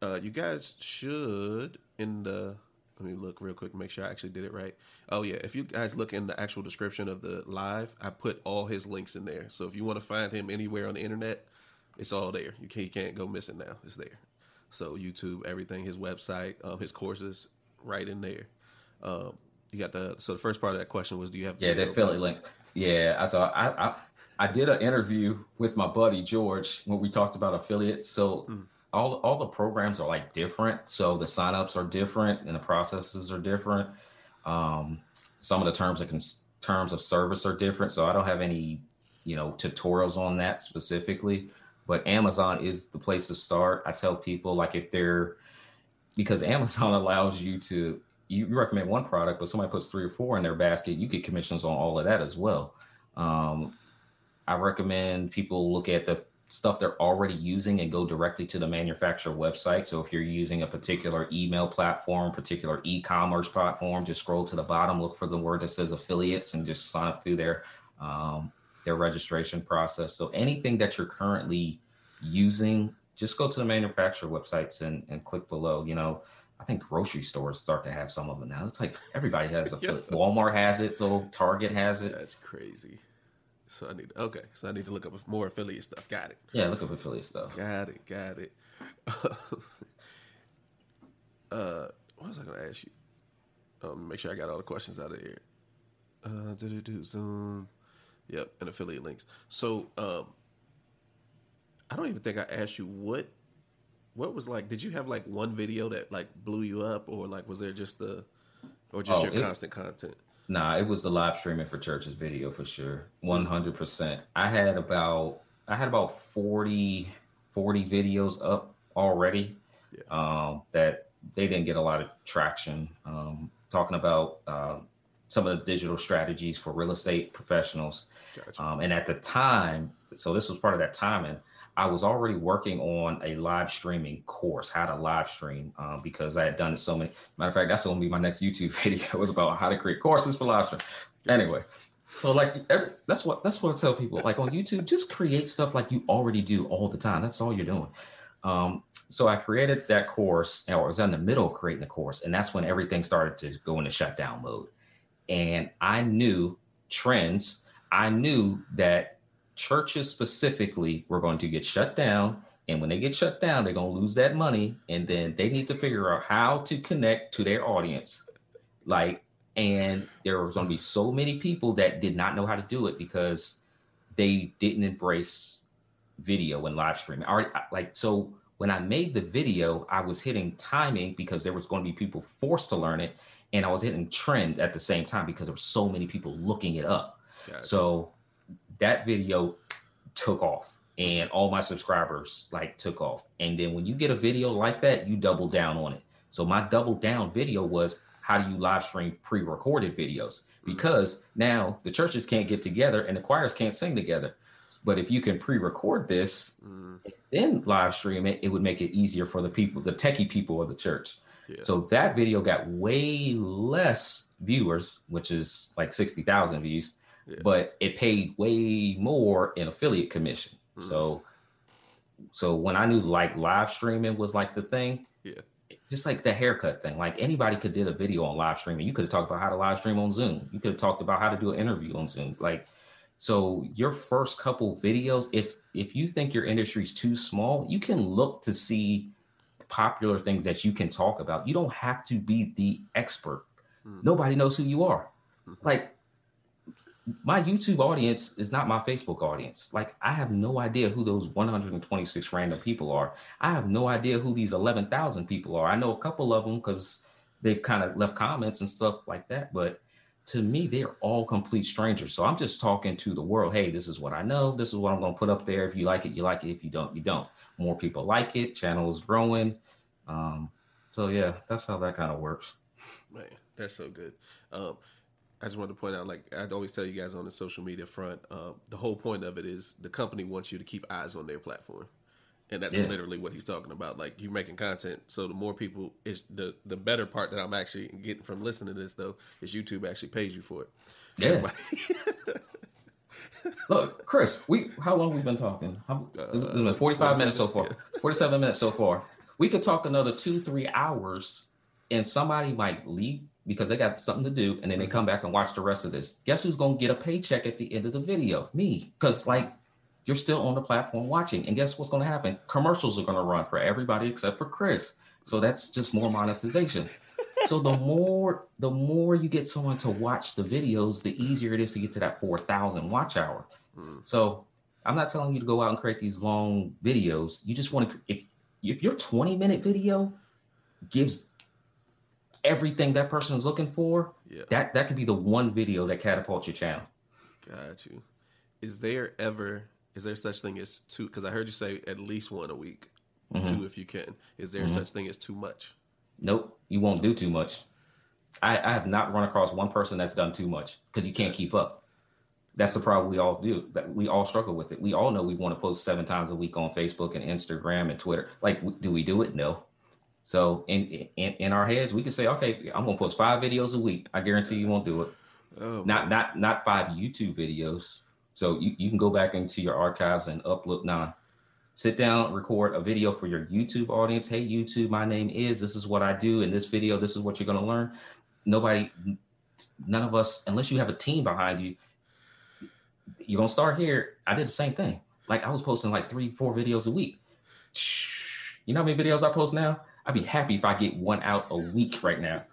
Uh, you guys should in the let me look real quick make sure I actually did it right. Oh yeah, if you guys look in the actual description of the live, I put all his links in there. So if you want to find him anywhere on the internet, it's all there. You can't, you can't go missing now. It's there. So YouTube, everything, his website, um, his courses, right in there. Um, you got the so the first part of that question was, do you have yeah the affiliate links? Yeah, I saw I, I I did an interview with my buddy George when we talked about affiliates. So. Mm all all the programs are like different so the signups are different and the processes are different. Um, some of the terms and cons- terms of service are different so i don't have any you know tutorials on that specifically but amazon is the place to start. I tell people like if they're because amazon allows you to you recommend one product but somebody puts three or four in their basket you get commissions on all of that as well. Um, i recommend people look at the stuff they're already using and go directly to the manufacturer website. So if you're using a particular email platform, particular e-commerce platform, just scroll to the bottom, look for the word that says affiliates, and just sign up through their um, their registration process. So anything that you're currently using, just go to the manufacturer websites and, and click below. You know, I think grocery stores start to have some of them now. It's like everybody has a Walmart has it, so Target has it. That's crazy. So I need okay. So I need to look up more affiliate stuff. Got it. Yeah, look up affiliate stuff. Got it. Got it. uh, what was I going to ask you? Um, make sure I got all the questions out of here. Uh, do do do Zoom. Yep, and affiliate links. So, um, I don't even think I asked you what what was like. Did you have like one video that like blew you up, or like was there just the or just oh, your it, constant content? Nah, it was the live streaming for churches video for sure, one hundred percent. I had about I had about 40, 40 videos up already yeah. um, that they didn't get a lot of traction. Um, talking about uh, some of the digital strategies for real estate professionals. Gotcha. Um, and at the time, so this was part of that timing, I was already working on a live streaming course, how to live stream, um, because I had done it so many. Matter of fact, that's to be my next YouTube video It was about how to create courses for live stream. Anyway, so like every, that's what that's what I tell people. Like on YouTube, just create stuff like you already do all the time. That's all you're doing. Um, so I created that course, or I was in the middle of creating the course, and that's when everything started to go into shutdown mode. And I knew trends. I knew that churches specifically were going to get shut down. And when they get shut down, they're going to lose that money. And then they need to figure out how to connect to their audience. Like, and there was going to be so many people that did not know how to do it because they didn't embrace video and live streaming. Already, like, so when I made the video, I was hitting timing because there was going to be people forced to learn it and I was hitting trend at the same time because there were so many people looking it up. Gotcha. So that video took off and all my subscribers like took off. And then when you get a video like that, you double down on it. So my double down video was how do you live stream pre-recorded videos? Because now the churches can't get together and the choirs can't sing together. But if you can pre-record this mm. then live stream it, it would make it easier for the people, the techie people of the church. So that video got way less viewers, which is like 60,000 views, yeah. but it paid way more in affiliate commission. Mm-hmm. So so when I knew like live streaming was like the thing, yeah. Just like the haircut thing, like anybody could did a video on live streaming. You could have talked about how to live stream on Zoom. You could have talked about how to do an interview on Zoom. Like, so your first couple videos, if if you think your industry's too small, you can look to see popular things that you can talk about. You don't have to be the expert. Mm. Nobody knows who you are. Mm-hmm. Like my YouTube audience is not my Facebook audience. Like I have no idea who those 126 random people are. I have no idea who these 11,000 people are. I know a couple of them because they've kind of left comments and stuff like that, but to me, they're all complete strangers. So I'm just talking to the world. Hey, this is what I know. This is what I'm going to put up there. If you like it, you like it. If you don't, you don't more people like it. Channel is growing. Um, so yeah, that's how that kind of works. Man, that's so good. Um, I just wanted to point out, like I always tell you guys on the social media front, um, the whole point of it is the company wants you to keep eyes on their platform, and that's yeah. literally what he's talking about. Like you're making content, so the more people is the the better part that I'm actually getting from listening to this though is YouTube actually pays you for it. Yeah. Look, Chris, we how long we been talking? How, uh, 45 minutes so far. 47 minutes so far. We could talk another two, three hours, and somebody might leave because they got something to do, and then they come back and watch the rest of this. Guess who's gonna get a paycheck at the end of the video? Me. Because like you're still on the platform watching. And guess what's gonna happen? Commercials are gonna run for everybody except for Chris. So that's just more monetization so the more the more you get someone to watch the videos, the easier it is to get to that 4,000 watch hour. Mm. So I'm not telling you to go out and create these long videos. You just want to if if your 20 minute video gives everything that person is looking for, yeah. that that could be the one video that catapults your channel. Got you. Is there ever is there such thing as two? Because I heard you say at least one a week, mm-hmm. two if you can. Is there mm-hmm. such thing as too much? Nope, you won't do too much. I, I have not run across one person that's done too much because you can't keep up. That's the problem we all do. That we all struggle with it. We all know we want to post seven times a week on Facebook and Instagram and Twitter. Like, do we do it? No. So in in, in our heads, we can say, okay, I'm gonna post five videos a week. I guarantee you won't do it. Oh, not not not five YouTube videos. So you, you can go back into your archives and upload. Nah, sit down, record a video for your YouTube audience. Hey, YouTube, my name is, this is what I do. In this video, this is what you're going to learn. Nobody, none of us, unless you have a team behind you, you're going to start here. I did the same thing. Like I was posting like three, four videos a week. You know how many videos I post now? I'd be happy if I get one out a week right now.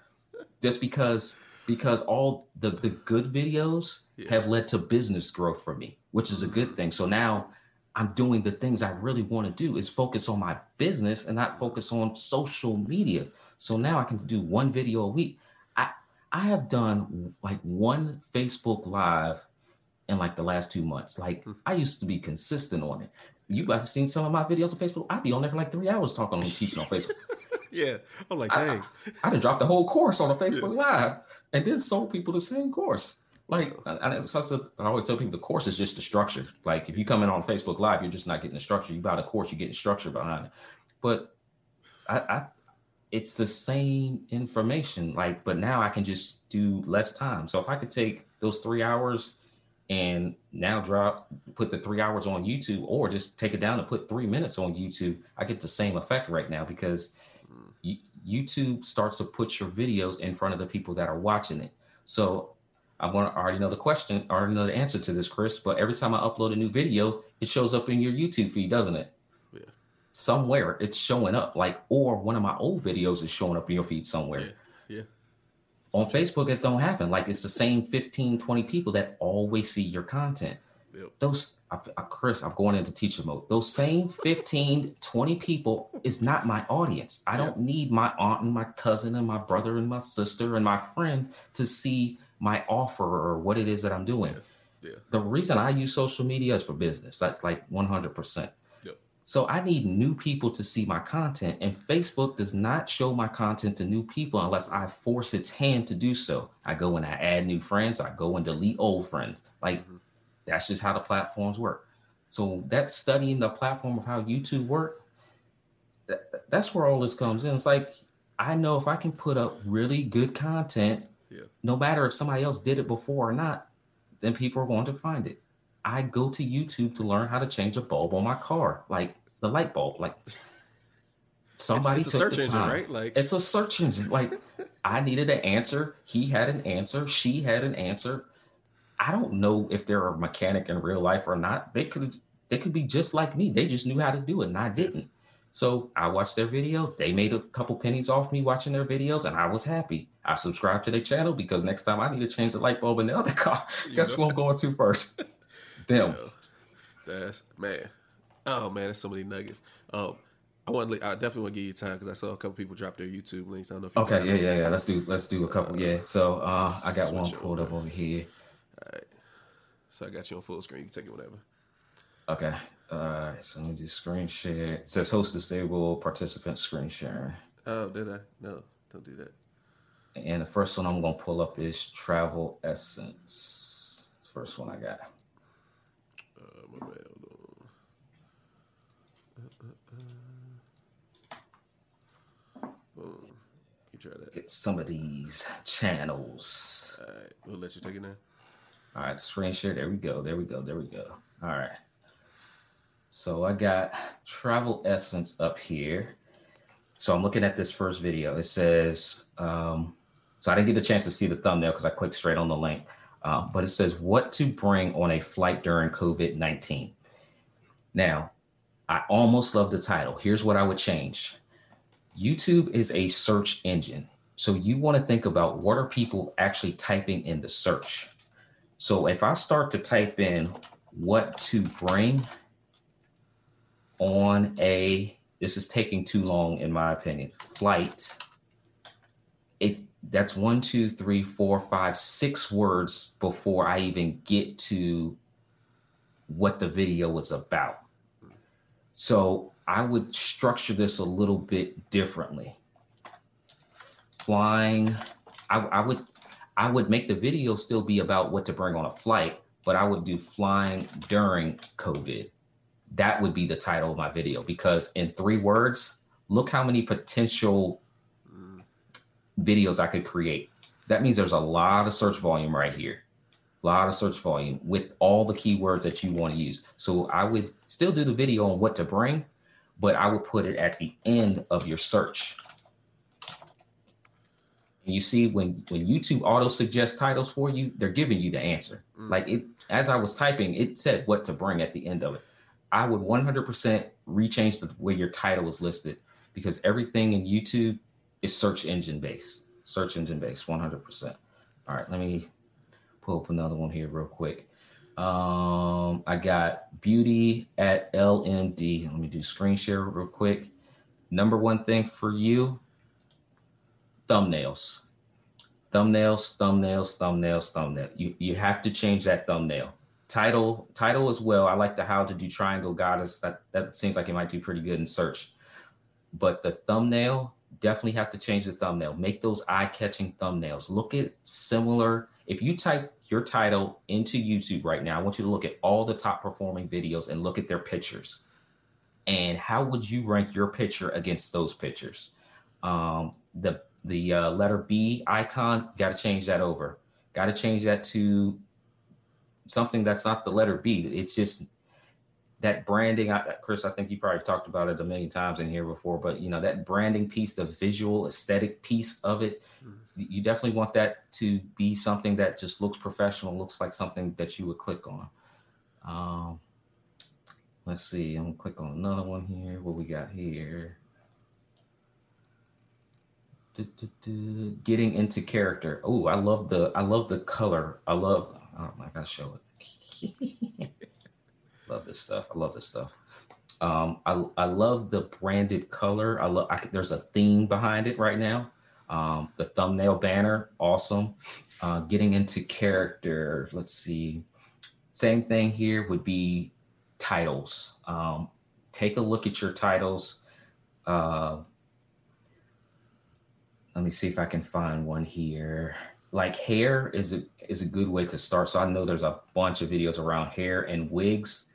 Just because because all the the good videos yeah. have led to business growth for me, which is a good thing. So now I'm doing the things I really want to do is focus on my business and not focus on social media. So now I can do one video a week. I I have done like one Facebook live in like the last two months. Like hmm. I used to be consistent on it. You guys have seen some of my videos on Facebook. I'd be on there for like three hours talking on teaching on Facebook. yeah. I'm like, dang. I, I, I done dropped the whole course on a Facebook yeah. Live and then sold people the same course. Like I, I, I, always tell people the course is just the structure. Like if you come in on Facebook Live, you're just not getting the structure. You buy the course, you're getting structure behind it. But I, I it's the same information. Like, but now I can just do less time. So if I could take those three hours and now drop put the three hours on YouTube or just take it down and put three minutes on YouTube, I get the same effect right now because YouTube starts to put your videos in front of the people that are watching it. So I want to already know the question, already know the answer to this, Chris. But every time I upload a new video, it shows up in your YouTube feed, doesn't it? Yeah. Somewhere it's showing up, like, or one of my old videos is showing up in your feed somewhere. Yeah. yeah. On Facebook, it don't happen. Like it's the same 15, 20 people that always see your content. Yep. Those I, I, Chris, I'm going into teacher mode. Those same 15, 20 people is not my audience. I don't need my aunt and my cousin and my brother and my sister and my friend to see my offer or what it is that I'm doing. Yeah. yeah. The reason I use social media is for business, like like 100%. Yep. So I need new people to see my content, and Facebook does not show my content to new people unless I force its hand to do so. I go and I add new friends. I go and delete old friends. Like mm-hmm. That's just how the platforms work. So that's studying the platform of how YouTube work. That, that's where all this comes in. It's like I know if I can put up really good content yeah. No matter if somebody else did it before or not, then people are going to find it. I go to YouTube to learn how to change a bulb on my car, like the light bulb. Like somebody it's, it's took the time. Engine, right? Like it's a search engine. Like I needed an answer. He had an answer. She had an answer. I don't know if they're a mechanic in real life or not. They could they could be just like me. They just knew how to do it, and I didn't. So I watched their video. They made a couple pennies off me watching their videos, and I was happy. I subscribed to their channel because next time I need to change the light bulb in the other car, guess who I'm going to first? Them. that's man. Oh man, there's so many nuggets. Um, I want. I definitely want to give you time because I saw a couple people drop their YouTube links. I don't know if okay, yeah, yeah, yeah. Let's do let's do a couple. Uh, yeah. So uh, I got one pulled up over here. All right. So I got you on full screen. You can take it whatever. Okay. All right, so let me do screen share. It says host disabled participant screen sharing. Oh, did I? No, don't do that. And the first one I'm gonna pull up is Travel Essence. It's the first one I got. Uh, my bad. Uh, uh, try that. Get some of these channels. All right, we'll let you take it now. All right, screen share. There we go. There we go. There we go. All right. So I got Travel Essence up here. So I'm looking at this first video. It says, um, so I didn't get a chance to see the thumbnail because I clicked straight on the link. Uh, but it says what to bring on a flight during COVID 19. Now, I almost love the title. Here's what I would change YouTube is a search engine. So you want to think about what are people actually typing in the search. So if I start to type in what to bring on a this is taking too long in my opinion flight it that's one two three four five six words before i even get to what the video was about. So i would structure this a little bit differently. Flying I, I would i would make the video still be about what to bring on a flight but i would do flying during covid that would be the title of my video because in three words, look how many potential videos I could create. That means there's a lot of search volume right here. A lot of search volume with all the keywords that you want to use. So I would still do the video on what to bring, but I would put it at the end of your search. And you see when when YouTube auto suggests titles for you, they're giving you the answer. Mm. Like it as I was typing, it said what to bring at the end of it. I would 100% rechange the way your title is listed because everything in YouTube is search engine based. Search engine based, 100%. All right, let me pull up another one here real quick. Um, I got beauty at LMD. Let me do screen share real quick. Number one thing for you, thumbnails. Thumbnails, thumbnails, thumbnails, thumbnail. You you have to change that thumbnail. Title, title as well. I like the how to do triangle goddess. That that seems like it might do pretty good in search. But the thumbnail, definitely have to change the thumbnail. Make those eye-catching thumbnails. Look at similar. If you type your title into YouTube right now, I want you to look at all the top performing videos and look at their pictures. And how would you rank your picture against those pictures? Um, the the uh, letter B icon, got to change that over. Got to change that to something that's not the letter B. It's just that branding. I, Chris, I think you probably talked about it a million times in here before, but you know that branding piece, the visual aesthetic piece of it, mm-hmm. you definitely want that to be something that just looks professional, looks like something that you would click on. Um, let's see. I'm gonna click on another one here. What we got here? Getting into character. Oh, I love the I love the color. I love. Oh, I gotta show it. love this stuff. I love this stuff. Um, I I love the branded color. I love. I, there's a theme behind it right now. Um, the thumbnail banner, awesome. Uh, getting into character. Let's see. Same thing here would be titles. Um, take a look at your titles. Uh, let me see if I can find one here. Like hair is a is a good way to start. So I know there's a bunch of videos around hair and wigs.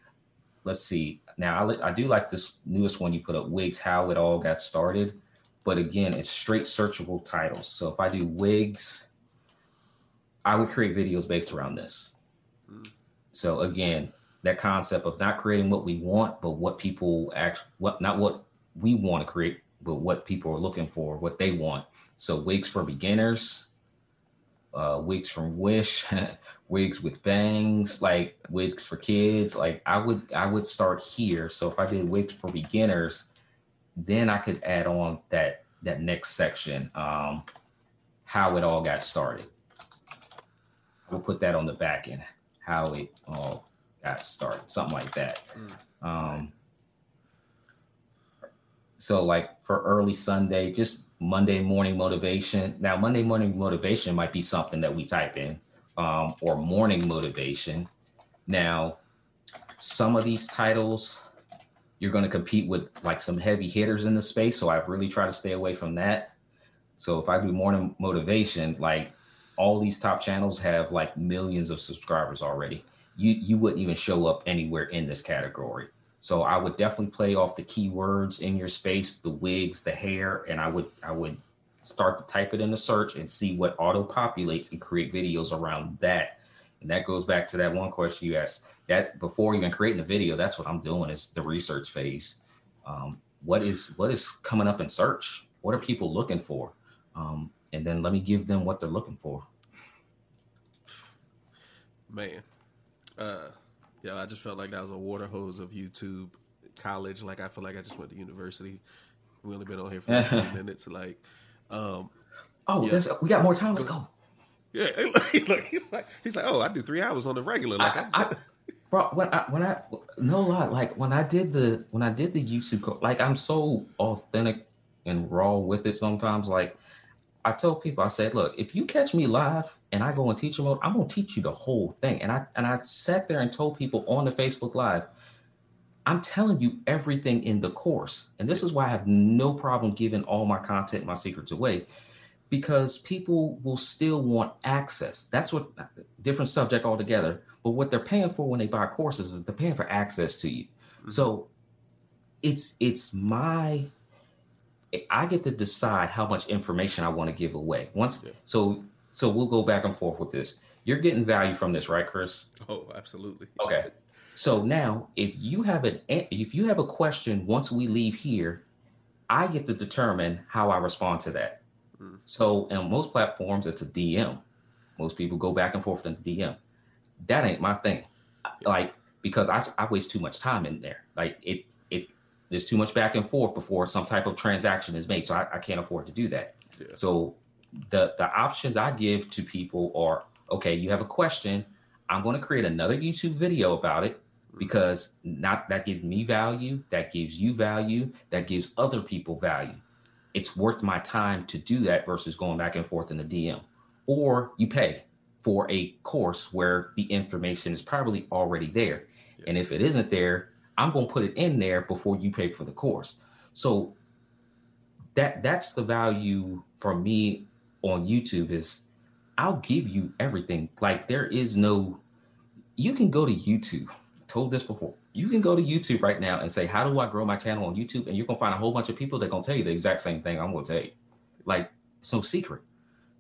Let's see. Now I, I do like this newest one you put up, wigs, how it all got started. But again, it's straight searchable titles. So if I do wigs, I would create videos based around this. Mm. So again, that concept of not creating what we want, but what people act what not what we want to create, but what people are looking for, what they want. So wigs for beginners, uh, wigs from Wish, wigs with bangs, like wigs for kids. Like I would I would start here. So if I did wigs for beginners, then I could add on that that next section, um, how it all got started. We'll put that on the back end, how it all got started, something like that. Mm. Um, so like for early Sunday, just Monday morning motivation. Now, Monday morning motivation might be something that we type in, um, or morning motivation. Now, some of these titles, you're going to compete with like some heavy hitters in the space. So I really try to stay away from that. So if I do morning motivation, like all these top channels have like millions of subscribers already. You you wouldn't even show up anywhere in this category. So I would definitely play off the keywords in your space, the wigs, the hair, and I would I would start to type it in the search and see what auto populates and create videos around that. And that goes back to that one question you asked. That before even creating a video, that's what I'm doing is the research phase. Um, what is what is coming up in search? What are people looking for? Um, and then let me give them what they're looking for. Man, uh, yeah, I just felt like that was a water hose of YouTube college. Like I feel like I just went to university. We only been on here for a few minutes. Like, um, oh, yeah. we got more time. Let's go. Yeah, look, he's like, he's like, oh, I do three hours on the regular. Like, I, I, bro, when I when I no lie, like when I did the when I did the YouTube, like I'm so authentic and raw with it. Sometimes, like I told people, I said, look, if you catch me live and I go in teacher mode, I'm gonna teach you the whole thing. And I and I sat there and told people on the Facebook Live, I'm telling you everything in the course. And this is why I have no problem giving all my content, my secrets away, because people will still want access. That's what different subject altogether. But what they're paying for when they buy courses is they're paying for access to you. Mm-hmm. So it's it's my I get to decide how much information I want to give away. Once, yeah. so so we'll go back and forth with this. You're getting value from this, right, Chris? Oh, absolutely. Okay. So now, if you have an if you have a question once we leave here, I get to determine how I respond to that. Mm. So, on most platforms, it's a DM. Most people go back and forth in the DM. That ain't my thing. Like because I, I waste too much time in there. Like it there's too much back and forth before some type of transaction is made. So I, I can't afford to do that. Yeah. So the the options I give to people are okay, you have a question. I'm going to create another YouTube video about it because not that gives me value, that gives you value, that gives other people value. It's worth my time to do that versus going back and forth in the DM. Or you pay for a course where the information is probably already there. Yeah. And if it isn't there, I'm going to put it in there before you pay for the course. So that that's the value for me on YouTube is I'll give you everything. Like there is no you can go to YouTube. told this before. You can go to YouTube right now and say, How do I grow my channel on YouTube? And you're gonna find a whole bunch of people that are gonna tell you the exact same thing I'm gonna tell you. Like it's no secret.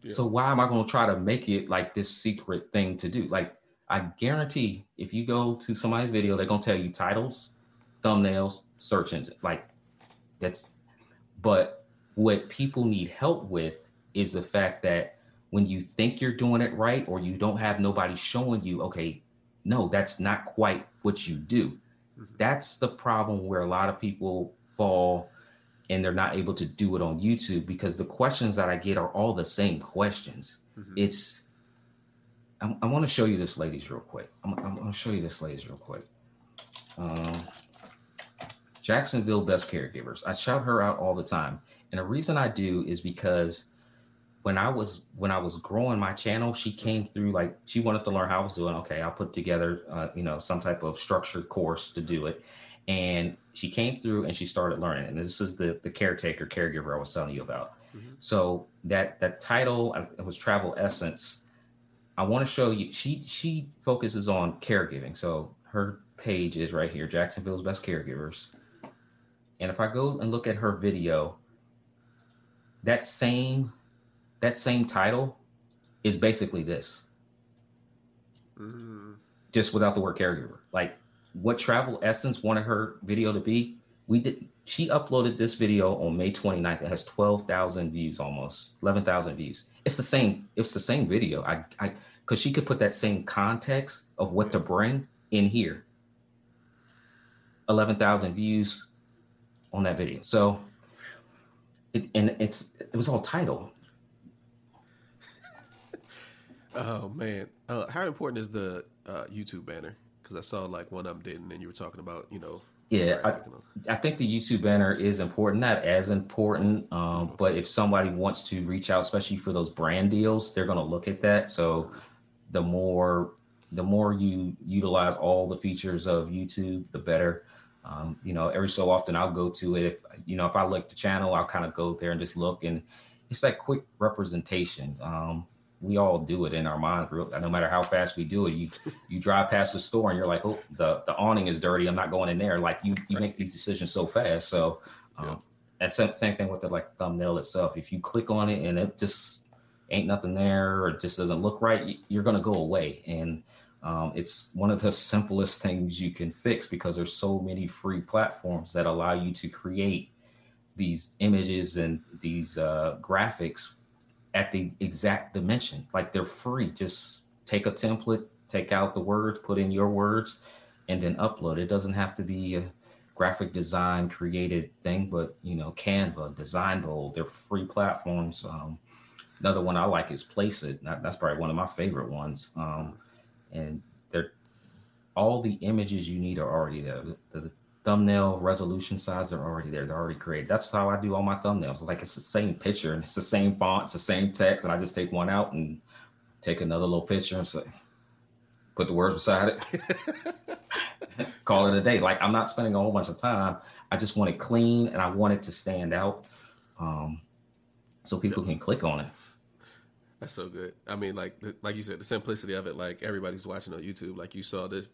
Yeah. So why am I gonna try to make it like this secret thing to do? Like I guarantee if you go to somebody's video, they're gonna tell you titles, thumbnails, search engine. Like that's but what people need help with is the fact that when you think you're doing it right or you don't have nobody showing you, okay, no, that's not quite what you do. Mm-hmm. That's the problem where a lot of people fall and they're not able to do it on YouTube because the questions that I get are all the same questions. Mm-hmm. It's, I, I want to show you this, ladies, real quick. I'm, I'm going to show you this, ladies, real quick. Um, Jacksonville Best Caregivers. I shout her out all the time. And the reason I do is because when I was when I was growing my channel, she came through like she wanted to learn how I was doing. Okay, I'll put together uh, you know some type of structured course to do it, and she came through and she started learning. And this is the the caretaker caregiver I was telling you about. Mm-hmm. So that that title it was Travel Essence. I want to show you. She she focuses on caregiving. So her page is right here, Jacksonville's Best Caregivers. And if I go and look at her video, that same that same title is basically this. Mm. Just without the word caregiver. Like what Travel Essence wanted her video to be, we did she uploaded this video on May 29th. It has 12,000 views almost, 11,000 views. It's the same, it's the same video. I I cuz she could put that same context of what to bring in here. 11,000 views on that video. So it, and it's it was all title. oh man, uh, how important is the uh, YouTube banner? Because I saw like one of them didn't, and you were talking about you know. Yeah, I, I, think the YouTube banner is important, not as important, um, but if somebody wants to reach out, especially for those brand deals, they're going to look at that. So the more the more you utilize all the features of YouTube, the better. Um, you know, every so often I'll go to it. If you know, if I like the channel, I'll kind of go there and just look, and it's that quick representation. Um, we all do it in our minds. No matter how fast we do it, you you drive past the store and you're like, oh, the the awning is dirty. I'm not going in there. Like you you make these decisions so fast. So um, yeah. that's the same thing with the like thumbnail itself. If you click on it and it just ain't nothing there or it just doesn't look right, you're gonna go away. And um, it's one of the simplest things you can fix because there's so many free platforms that allow you to create these images and these uh, graphics at the exact dimension. Like they're free. Just take a template, take out the words, put in your words, and then upload. It doesn't have to be a graphic design created thing, but you know, Canva, DesignBold, they're free platforms. Um, another one I like is Placeit. That's probably one of my favorite ones. Um, and they're all the images you need are already there. The, the, thumbnail resolution size they're already there. They're already created. That's how I do all my thumbnails. It's like it's the same picture and it's the same font, it's the same text, and I just take one out and take another little picture and say, put the words beside it, call it a day. Like I'm not spending a whole bunch of time. I just want it clean and I want it to stand out, um, so people can click on it. That's so good. I mean, like like you said, the simplicity of it. Like everybody's watching on YouTube. Like you saw this,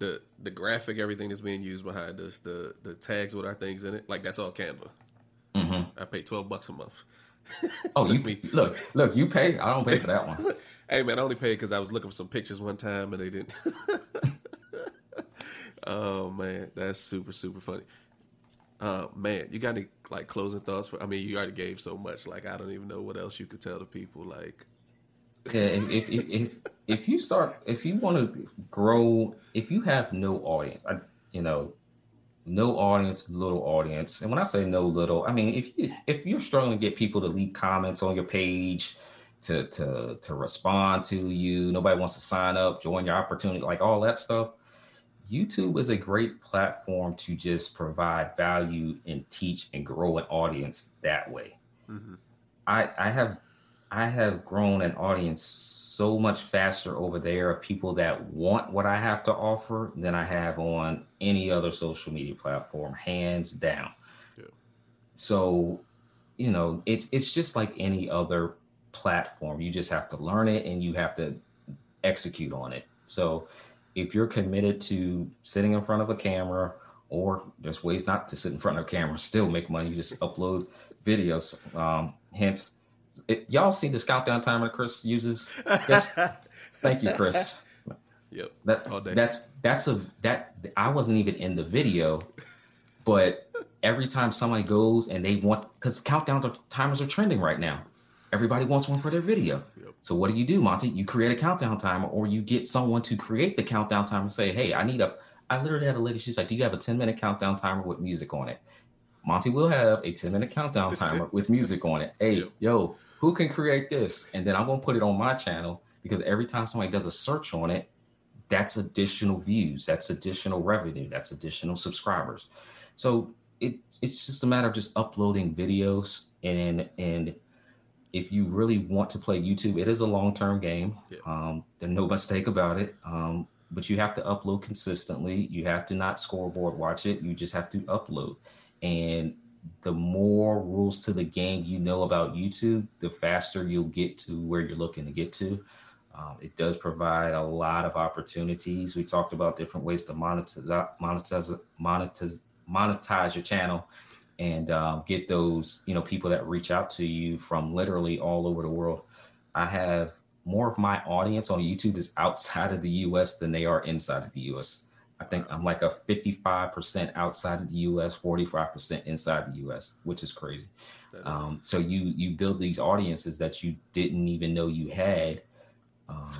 the the graphic, everything that's being used behind us, the the tags with our things in it. Like that's all Canva. Mm-hmm. I pay twelve bucks a month. oh, you me. look, look, you pay. I don't pay for that one. hey man, I only paid because I was looking for some pictures one time and they didn't. oh man, that's super super funny. Uh, man, you got any like closing thoughts? For I mean, you already gave so much. Like, I don't even know what else you could tell the people. Like, yeah, if, if if if you start, if you want to grow, if you have no audience, I you know, no audience, little audience, and when I say no little, I mean if you if you're struggling to get people to leave comments on your page, to to to respond to you. Nobody wants to sign up, join your opportunity, like all that stuff. YouTube is a great platform to just provide value and teach and grow an audience that way. Mm-hmm. I I have I have grown an audience so much faster over there of people that want what I have to offer than I have on any other social media platform, hands down. Yeah. So, you know, it's it's just like any other platform. You just have to learn it and you have to execute on it. So, if you're committed to sitting in front of a camera, or there's ways not to sit in front of a camera, still make money. You just upload videos. Um, hence, it, y'all see this countdown timer Chris uses? Yes. Thank you, Chris. Yep. That, that's that's a that I wasn't even in the video, but every time somebody goes and they want because countdown timers are trending right now. Everybody wants one for their video. Yep. So what do you do, Monte? You create a countdown timer, or you get someone to create the countdown timer and say, "Hey, I need a." I literally had a lady. She's like, "Do you have a ten minute countdown timer with music on it?" Monte will have a ten minute countdown timer with music on it. Hey, yep. yo, who can create this? And then I'm gonna put it on my channel because every time somebody does a search on it, that's additional views, that's additional revenue, that's additional subscribers. So it it's just a matter of just uploading videos and and if you really want to play YouTube, it is a long-term game. Yeah. Um, there's no mistake about it. Um, but you have to upload consistently. You have to not scoreboard watch it. You just have to upload. And the more rules to the game you know about YouTube, the faster you'll get to where you're looking to get to. Um, it does provide a lot of opportunities. We talked about different ways to monetize, monetize, monetize, monetize your channel, and um, get those you know people that reach out to you from literally all over the world. I have more of my audience on YouTube is outside of the U.S. than they are inside of the U.S. I think I'm like a 55% outside of the US, 45% inside the US, which is crazy. Um, so you you build these audiences that you didn't even know you had um,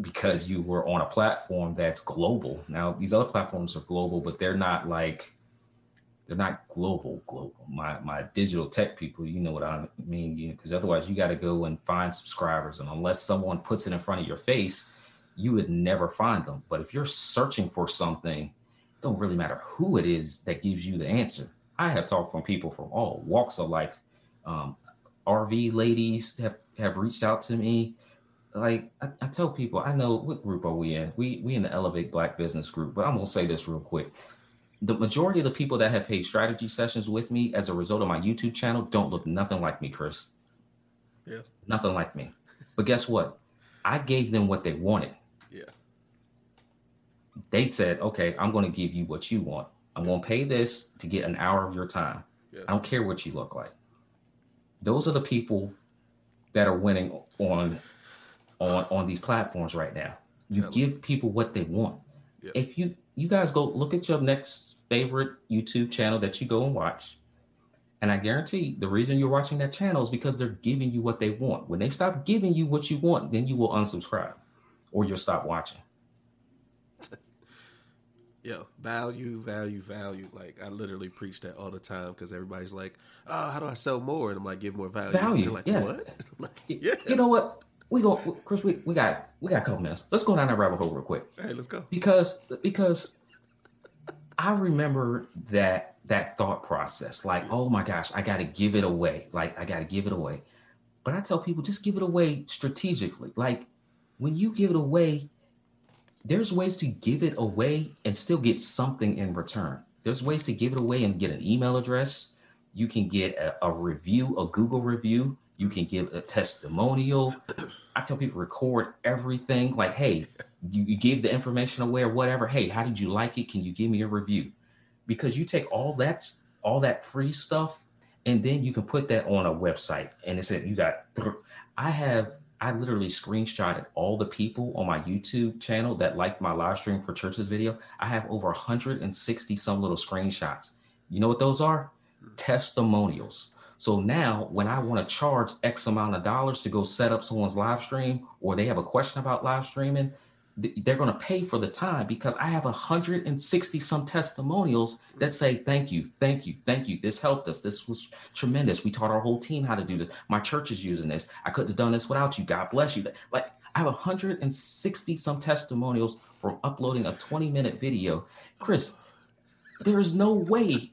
because you were on a platform that's global. Now these other platforms are global, but they're not like they're not global global. My my digital tech people, you know what I mean, because otherwise you got to go and find subscribers, and unless someone puts it in front of your face you would never find them. But if you're searching for something, it don't really matter who it is that gives you the answer. I have talked from people from all walks of life. Um, RV ladies have, have reached out to me. Like I, I, tell people, I know what group are we in? We we in the Elevate Black Business Group, but I'm gonna say this real quick. The majority of the people that have paid strategy sessions with me as a result of my YouTube channel don't look nothing like me, Chris. Yes. Nothing like me. But guess what? I gave them what they wanted. Yeah. They said, okay, I'm going to give you what you want. I'm going to pay this to get an hour of your time. Yeah. I don't care what you look like. Those are the people that are winning on on on these platforms right now. You Tell give people what they want. Yep. If you you guys go look at your next favorite YouTube channel that you go and watch, and I guarantee the reason you're watching that channel is because they're giving you what they want. When they stop giving you what you want, then you will unsubscribe or you'll stop watching. Yo, value, value, value. Like I literally preach that all the time because everybody's like, "Oh, how do I sell more?" And I'm like, "Give more value." Value, like, yeah. What? like, yeah. You know what? We go, Chris. We, we got we got a couple minutes. Let's go down that rabbit hole real quick. Hey, let's go. Because because I remember that that thought process. Like, oh my gosh, I got to give it away. Like, I got to give it away. But I tell people, just give it away strategically. Like, when you give it away, there's ways to give it away and still get something in return. There's ways to give it away and get an email address. You can get a, a review, a Google review. You can give a testimonial. I tell people record everything. Like, hey, you, you gave the information away or whatever. Hey, how did you like it? Can you give me a review? Because you take all that all that free stuff and then you can put that on a website and it said you got i have I literally screenshotted all the people on my YouTube channel that liked my live stream for churches video. I have over 160 some little screenshots. You know what those are? Hmm. Testimonials. So now when I want to charge X amount of dollars to go set up someone's live stream or they have a question about live streaming, they're going to pay for the time because I have 160 some testimonials that say, Thank you, thank you, thank you. This helped us. This was tremendous. We taught our whole team how to do this. My church is using this. I couldn't have done this without you. God bless you. Like, I have 160 some testimonials from uploading a 20 minute video. Chris, there is no way,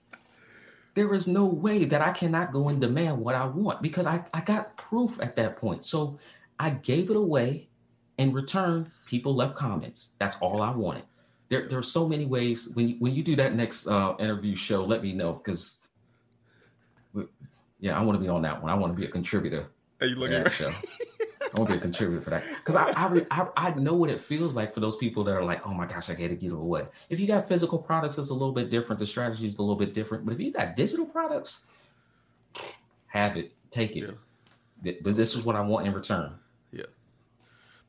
there is no way that I cannot go and demand what I want because I, I got proof at that point. So I gave it away in return, people left comments. That's all I wanted. There, there are so many ways. When you, when you do that next uh, interview show, let me know because, yeah, I want to be on that one. I want to be a contributor. Are you looking at show? I want to be a contributor for that because I, I, I I know what it feels like for those people that are like, oh my gosh, I got to get away. If you got physical products, it's a little bit different. The strategy is a little bit different. But if you got digital products, have it, take it. Yeah. But this is what I want in return.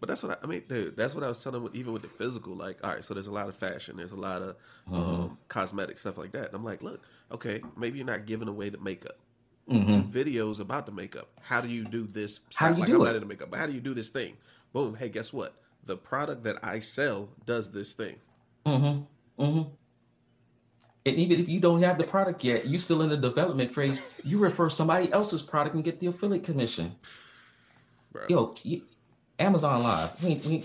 But that's what I, I, mean, dude. That's what I was telling. Even with the physical, like, all right, so there's a lot of fashion, there's a lot of mm-hmm. um, cosmetic stuff like that. And I'm like, look, okay, maybe you're not giving away the makeup. Mm-hmm. videos about the makeup. How do you do this? How do you like do I'm it? Not into makeup, but how do you do this thing? Boom. Hey, guess what? The product that I sell does this thing. Mm-hmm. Mm-hmm. And even if you don't have the product yet, you're still in the development phase. You refer somebody else's product and get the affiliate commission. Bro. Yo, you, Amazon Live. We, we,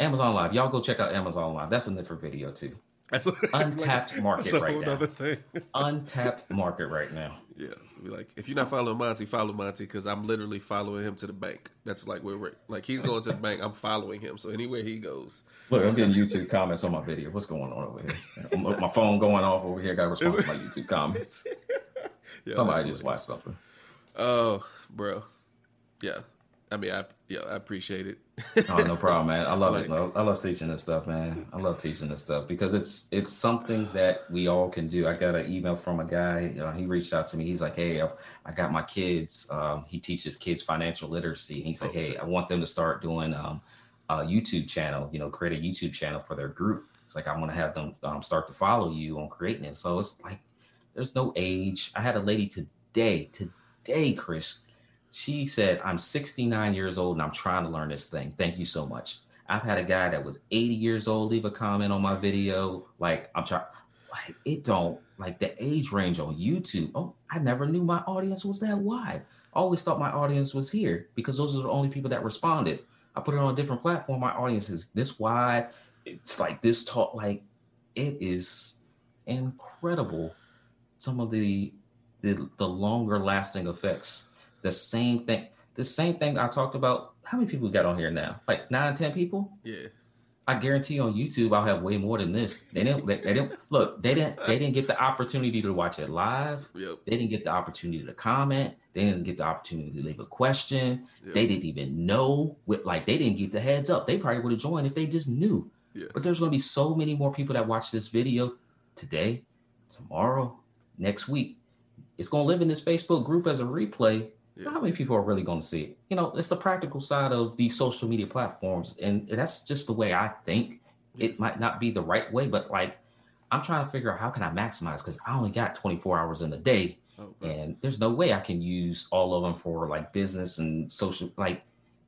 Amazon Live. Y'all go check out Amazon Live. That's a different video too. That's untapped market that's right now. Thing. untapped market right now. Yeah, be like if you're not following Monte, follow Monte because I'm literally following him to the bank. That's like where we're like he's going to the bank. I'm following him. So anywhere he goes. Look, I'm getting YouTube comments on my video. What's going on over here? Uh, my phone going off over here. Got response to my YouTube comments. Yeah, Somebody just watched something. Oh, bro. Yeah, I mean, I yeah, I appreciate it. oh, no problem, man. I love like, it. I love teaching this stuff, man. I love teaching this stuff because it's it's something that we all can do. I got an email from a guy. Uh, he reached out to me. He's like, "Hey, I, I got my kids. Um, he teaches kids financial literacy. And he's like, okay. "Hey, I want them to start doing um, a YouTube channel. You know, create a YouTube channel for their group. It's like I want to have them um, start to follow you on creating it. So it's like there's no age. I had a lady today, today, Chris she said, I'm 69 years old and I'm trying to learn this thing. Thank you so much. I've had a guy that was 80 years old leave a comment on my video. Like, I'm trying, like, it don't, like, the age range on YouTube. Oh, I never knew my audience was that wide. I always thought my audience was here because those are the only people that responded. I put it on a different platform. My audience is this wide. It's like this tall. Like, it is incredible. Some of the, the, the longer lasting effects the same thing. The same thing I talked about. How many people got on here now? Like nine, ten people. Yeah. I guarantee on YouTube I'll have way more than this. They didn't. They, they didn't look. They didn't. They didn't get the opportunity to watch it live. Yep. They didn't get the opportunity to comment. They didn't get the opportunity to leave a question. Yep. They didn't even know. With like they didn't get the heads up. They probably would have joined if they just knew. Yeah. But there's going to be so many more people that watch this video today, tomorrow, next week. It's going to live in this Facebook group as a replay yeah. How many people are really going to see it? You know, it's the practical side of these social media platforms. And that's just the way I think. It might not be the right way, but like I'm trying to figure out how can I maximize because I only got 24 hours in a day. Oh, okay. And there's no way I can use all of them for like business and social like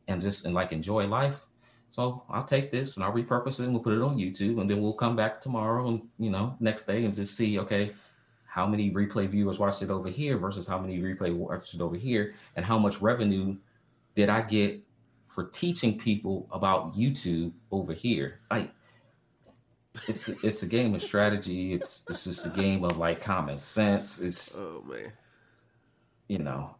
and just and like enjoy life. So I'll take this and I'll repurpose it and we'll put it on YouTube and then we'll come back tomorrow and you know next day and just see okay how many replay viewers watched it over here versus how many replay watched it over here, and how much revenue did I get for teaching people about YouTube over here? Like, it's it's a game of strategy. It's it's just a game of like common sense. It's oh man, you know,